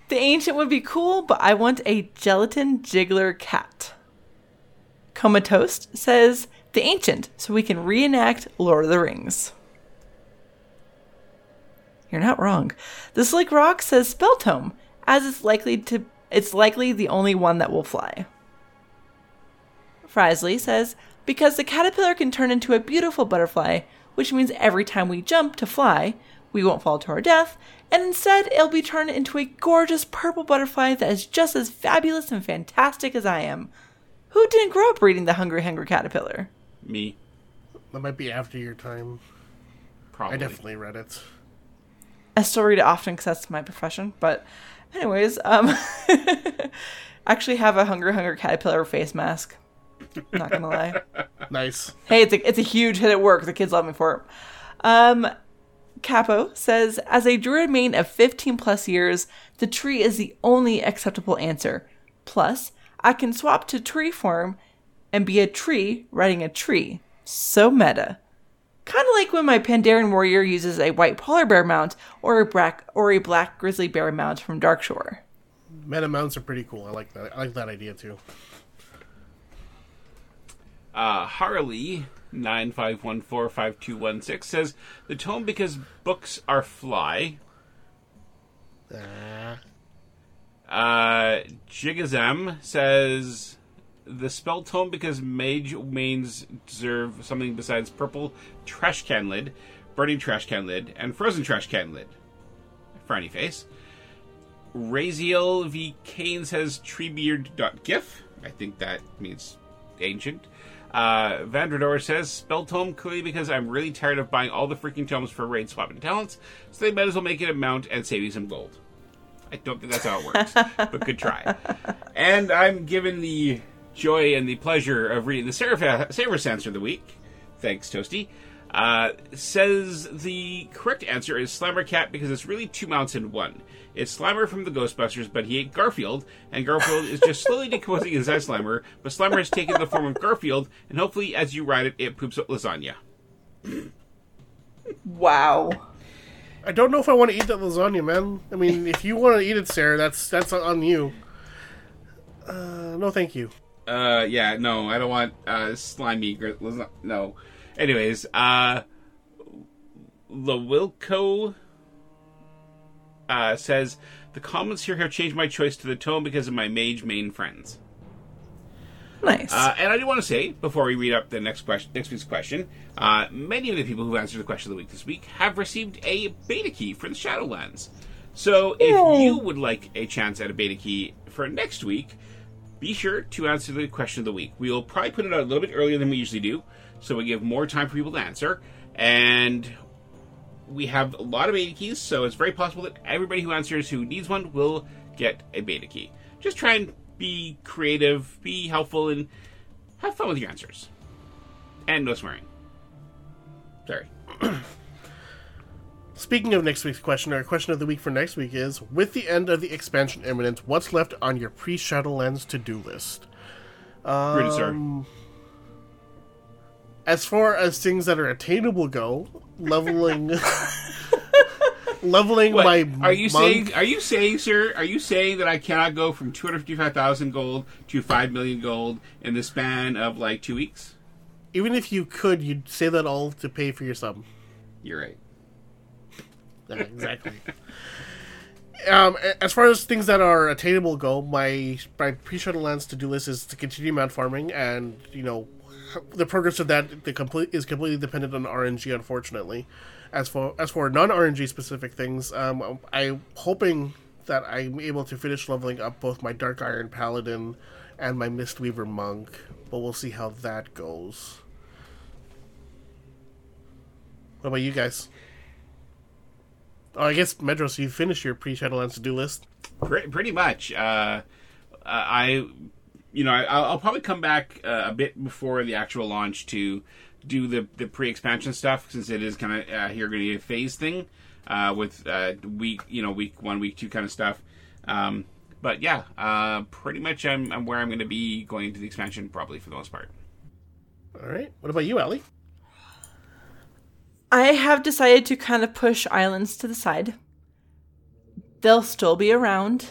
the ancient would be cool, but I want a gelatin jiggler cat. Comatose says, the ancient, so we can reenact Lord of the Rings. You're not wrong. The Slick Rock says Spell Tome, as it's likely to it's likely the only one that will fly. Frisley says, because the caterpillar can turn into a beautiful butterfly, which means every time we jump to fly, we won't fall to our death, and instead it'll be turned into a gorgeous purple butterfly that is just as fabulous and fantastic as I am. Who didn't grow up reading The Hungry Hungry Caterpillar? Me, That might be after your time. probably. I definitely read it. I still read it often because that's my profession. But, anyways, um, I actually have a Hungry Hungry Caterpillar face mask. Not gonna lie. Nice. Hey, it's a, it's a huge hit at work. The kids love me for it. Um, Capo says, as a druid main of 15 plus years, the tree is the only acceptable answer. Plus, I can swap to tree form and be a tree riding a tree. So meta. Kind of like when my Pandaren warrior uses a white polar bear mount or a black or a black grizzly bear mount from Darkshore. Meta mounts are pretty cool. I like that. I like that idea too. Uh, Harley nine five one four five two one six says the tome because books are fly. Ah. Uh, Jigazem says the spell tome because mage mains deserve something besides purple trash can lid, burning trash can lid, and frozen trash can lid. Frowny face. Raziel V. Kane says treebeard.gif. I think that means ancient. Uh, Vandrador says spell tome clearly because I'm really tired of buying all the freaking tomes for raid swapping talents, so they might as well make it a mount and save you some gold. I don't think that's how it works, but good try. And I'm given the joy and the pleasure of reading the Saber Answer of the week. Thanks, Toasty. Uh, says the correct answer is Slimer Cat because it's really two mounts in one. It's Slimer from the Ghostbusters, but he ate Garfield, and Garfield is just slowly decomposing inside Slimer, but Slimer has taken the form of Garfield, and hopefully, as you ride it, it poops out lasagna. Wow. I don't know if I want to eat that lasagna, man. I mean, if you want to eat it, Sarah, that's that's on you. Uh, no, thank you. Uh, yeah, no, I don't want uh slimy gr- lasa- no. Anyways, uh, Lawilco uh says the comments here have changed my choice to the tone because of my mage main friends. Nice. Uh, and I do want to say before we read up the next question, next week's question, uh, many of the people who answered the question of the week this week have received a beta key for the Shadowlands. So if Yay. you would like a chance at a beta key for next week, be sure to answer the question of the week. We will probably put it out a little bit earlier than we usually do, so we give more time for people to answer. And we have a lot of beta keys, so it's very possible that everybody who answers who needs one will get a beta key. Just try and be creative, be helpful, and have fun with your answers. And no swearing. Sorry. Speaking of next week's question, our question of the week for next week is: With the end of the expansion imminent, what's left on your pre-Shadowlands to-do list? Rude, sir. Um, As far as things that are attainable go, leveling, leveling What, my are you monk- saying? Are you saying, sir? Are you saying that I cannot go from two hundred fifty-five thousand gold to five million gold in the span of like two weeks? Even if you could, you'd say that all to pay for your sub. You're right. Yeah, exactly. um, as far as things that are attainable go, my my pre Shadowlands to do list is to continue mount farming, and you know, the progress of that the complete is completely dependent on RNG. Unfortunately, as for as for non RNG specific things, um, I'm hoping that I'm able to finish leveling up both my Dark Iron Paladin and my Mistweaver Monk, but we'll see how that goes. What about you guys? Oh, I guess Medros, you finished your pre-Shadowlands to-do list. Pretty, much. Uh, uh, I, you know, I, I'll I'll probably come back uh, a bit before the actual launch to do the the pre-expansion stuff since it is kind of uh, here going to be a phase thing uh, with uh, week, you know, week one, week two kind of stuff. Um, but yeah, uh, pretty much I'm, I'm where I'm going to be going into the expansion probably for the most part. All right. What about you, Allie? I have decided to kind of push islands to the side. They'll still be around.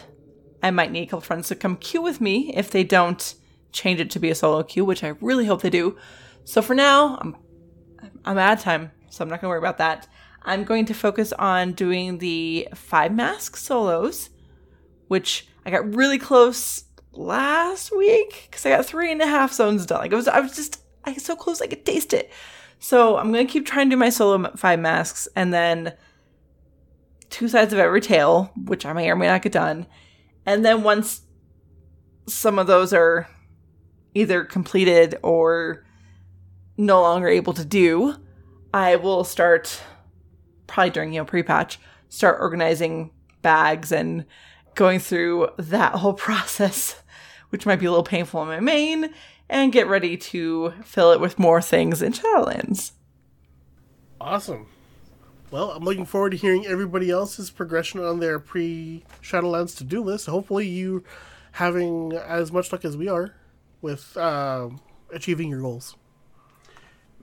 I might need a couple friends to come queue with me if they don't change it to be a solo queue, which I really hope they do. So for now, I'm I'm out of time, so I'm not going to worry about that. I'm going to focus on doing the five mask solos, which I got really close last week because I got three and a half zones done. Like it was, I was just I was so close I could taste it. So I'm gonna keep trying to do my solo five masks, and then two sides of every tail, which I may or may not get done. And then once some of those are either completed or no longer able to do, I will start probably during you know pre-patch start organizing bags and going through that whole process, which might be a little painful in my main, and get ready to fill it with more things in Shadowlands. Awesome. Well, I'm looking forward to hearing everybody else's progression on their pre-Shadowlands to-do list. Hopefully, you having as much luck as we are with um, achieving your goals.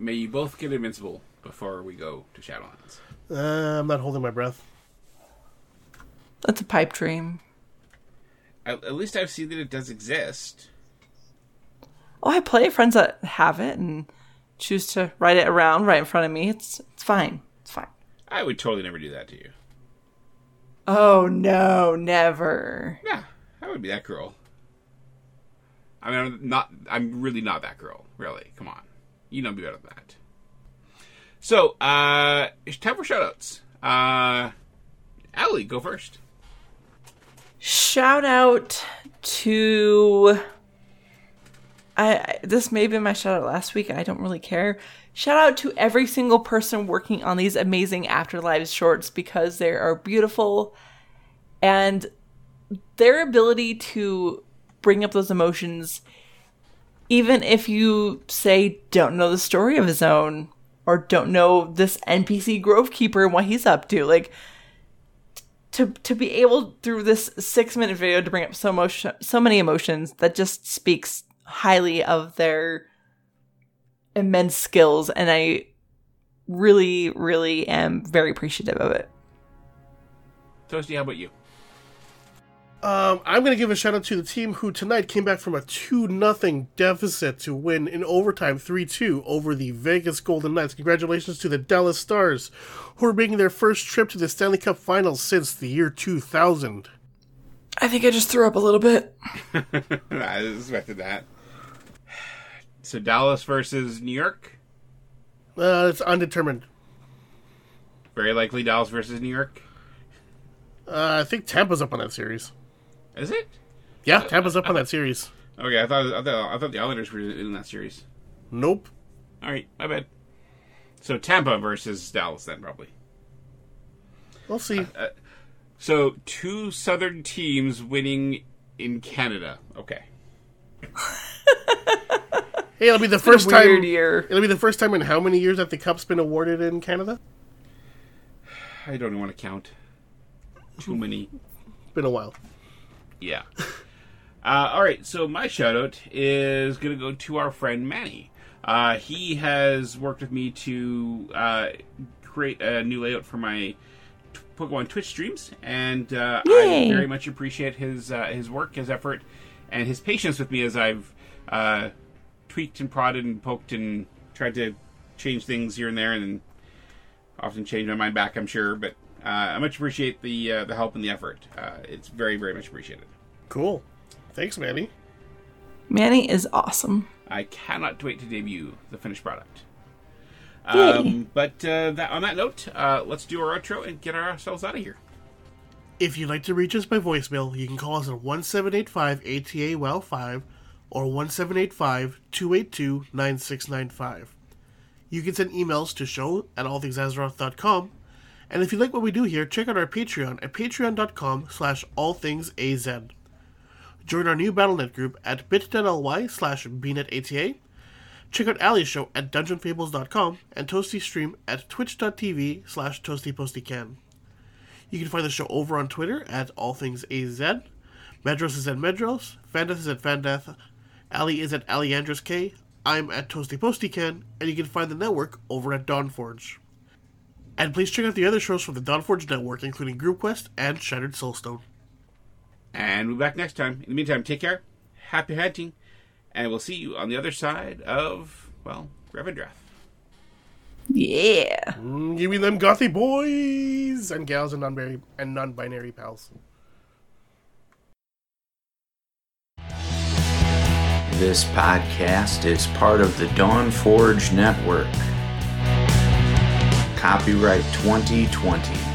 May you both get invincible before we go to Shadowlands. Uh, I'm not holding my breath. That's a pipe dream. At, at least I've seen that it does exist. Oh, I have plenty of friends that have it and choose to write it around right in front of me. It's it's fine. It's fine. I would totally never do that to you. Oh no, never. Yeah, I would be that girl. I mean, I'm not. I'm really not that girl. Really, come on. You know better than that. So, uh, it's time for shoutouts. Uh, Allie, go first. Shout out to I, I this may have been my shout out last week. I don't really care. Shout out to every single person working on these amazing Afterlives shorts because they are beautiful and their ability to bring up those emotions even if you say don't know the story of his own or don't know this NPC Grove Keeper and what he's up to. Like to to be able through this six minute video to bring up so much so many emotions that just speaks highly of their immense skills, and I really, really am very appreciative of it. Toasty, how about you? Um, I'm going to give a shout out to the team who tonight came back from a 2 0 deficit to win in overtime 3 2 over the Vegas Golden Knights. Congratulations to the Dallas Stars, who are making their first trip to the Stanley Cup Finals since the year 2000. I think I just threw up a little bit. I expected that. So Dallas versus New York. Uh, it's undetermined. Very likely Dallas versus New York. Uh, I think Tampa's up on that series. Is it? Yeah, Tampa's up on that series. Okay, I thought I thought, I thought the Islanders were in that series. Nope. All right, my bad. So Tampa versus Dallas then probably. We'll see. Uh, uh, so two Southern teams winning in Canada. Okay. Hey, it'll be the It's been a first time. weird year. It'll be the first time in how many years that the cup's been awarded in Canada? I don't want to count. Too many. It's been a while. Yeah. Uh, all right, so my shout out is going to go to our friend Manny. Uh, he has worked with me to uh, create a new layout for my t- Pokemon Twitch streams, and uh, I very much appreciate his uh, his work, his effort, and his patience with me as I've uh, tweaked and prodded and poked and tried to change things here and there, and often change my mind back. I'm sure, but uh, I much appreciate the uh, the help and the effort. Uh, it's very very much appreciated. Cool. Thanks, Manny. Manny is awesome. I cannot wait to debut the finished product. Yay. Um, but uh, that, on that note, uh, let's do our outro and get ourselves out of here. If you'd like to reach us by voicemail, you can call us at 1785 ATA WOW 5 or 1785 282 9695. You can send emails to show at allthingsazeroth.com. And if you like what we do here, check out our Patreon at patreon.com slash allthingsaz. Join our new BattleNet group at bit.ly slash bnetata. Check out Ali's show at dungeonfables.com and Toasty's stream at twitch.tv slash toastypostycan. You can find the show over on Twitter at All Things AZ. Medros is at Medros. Fandath is at Fandath. Ali is at Aliandros K. I'm at Toasty and you can find the network over at Dawnforge. And please check out the other shows from the Dawnforge network, including Group Quest and Shattered Soulstone. And we'll be back next time. In the meantime, take care, happy hunting, and we'll see you on the other side of, well, Revendreth. Yeah. Mm, give me them gothy boys and gals and non-binary and non-binary pals. This podcast is part of the Dawn Forge Network. Copyright 2020.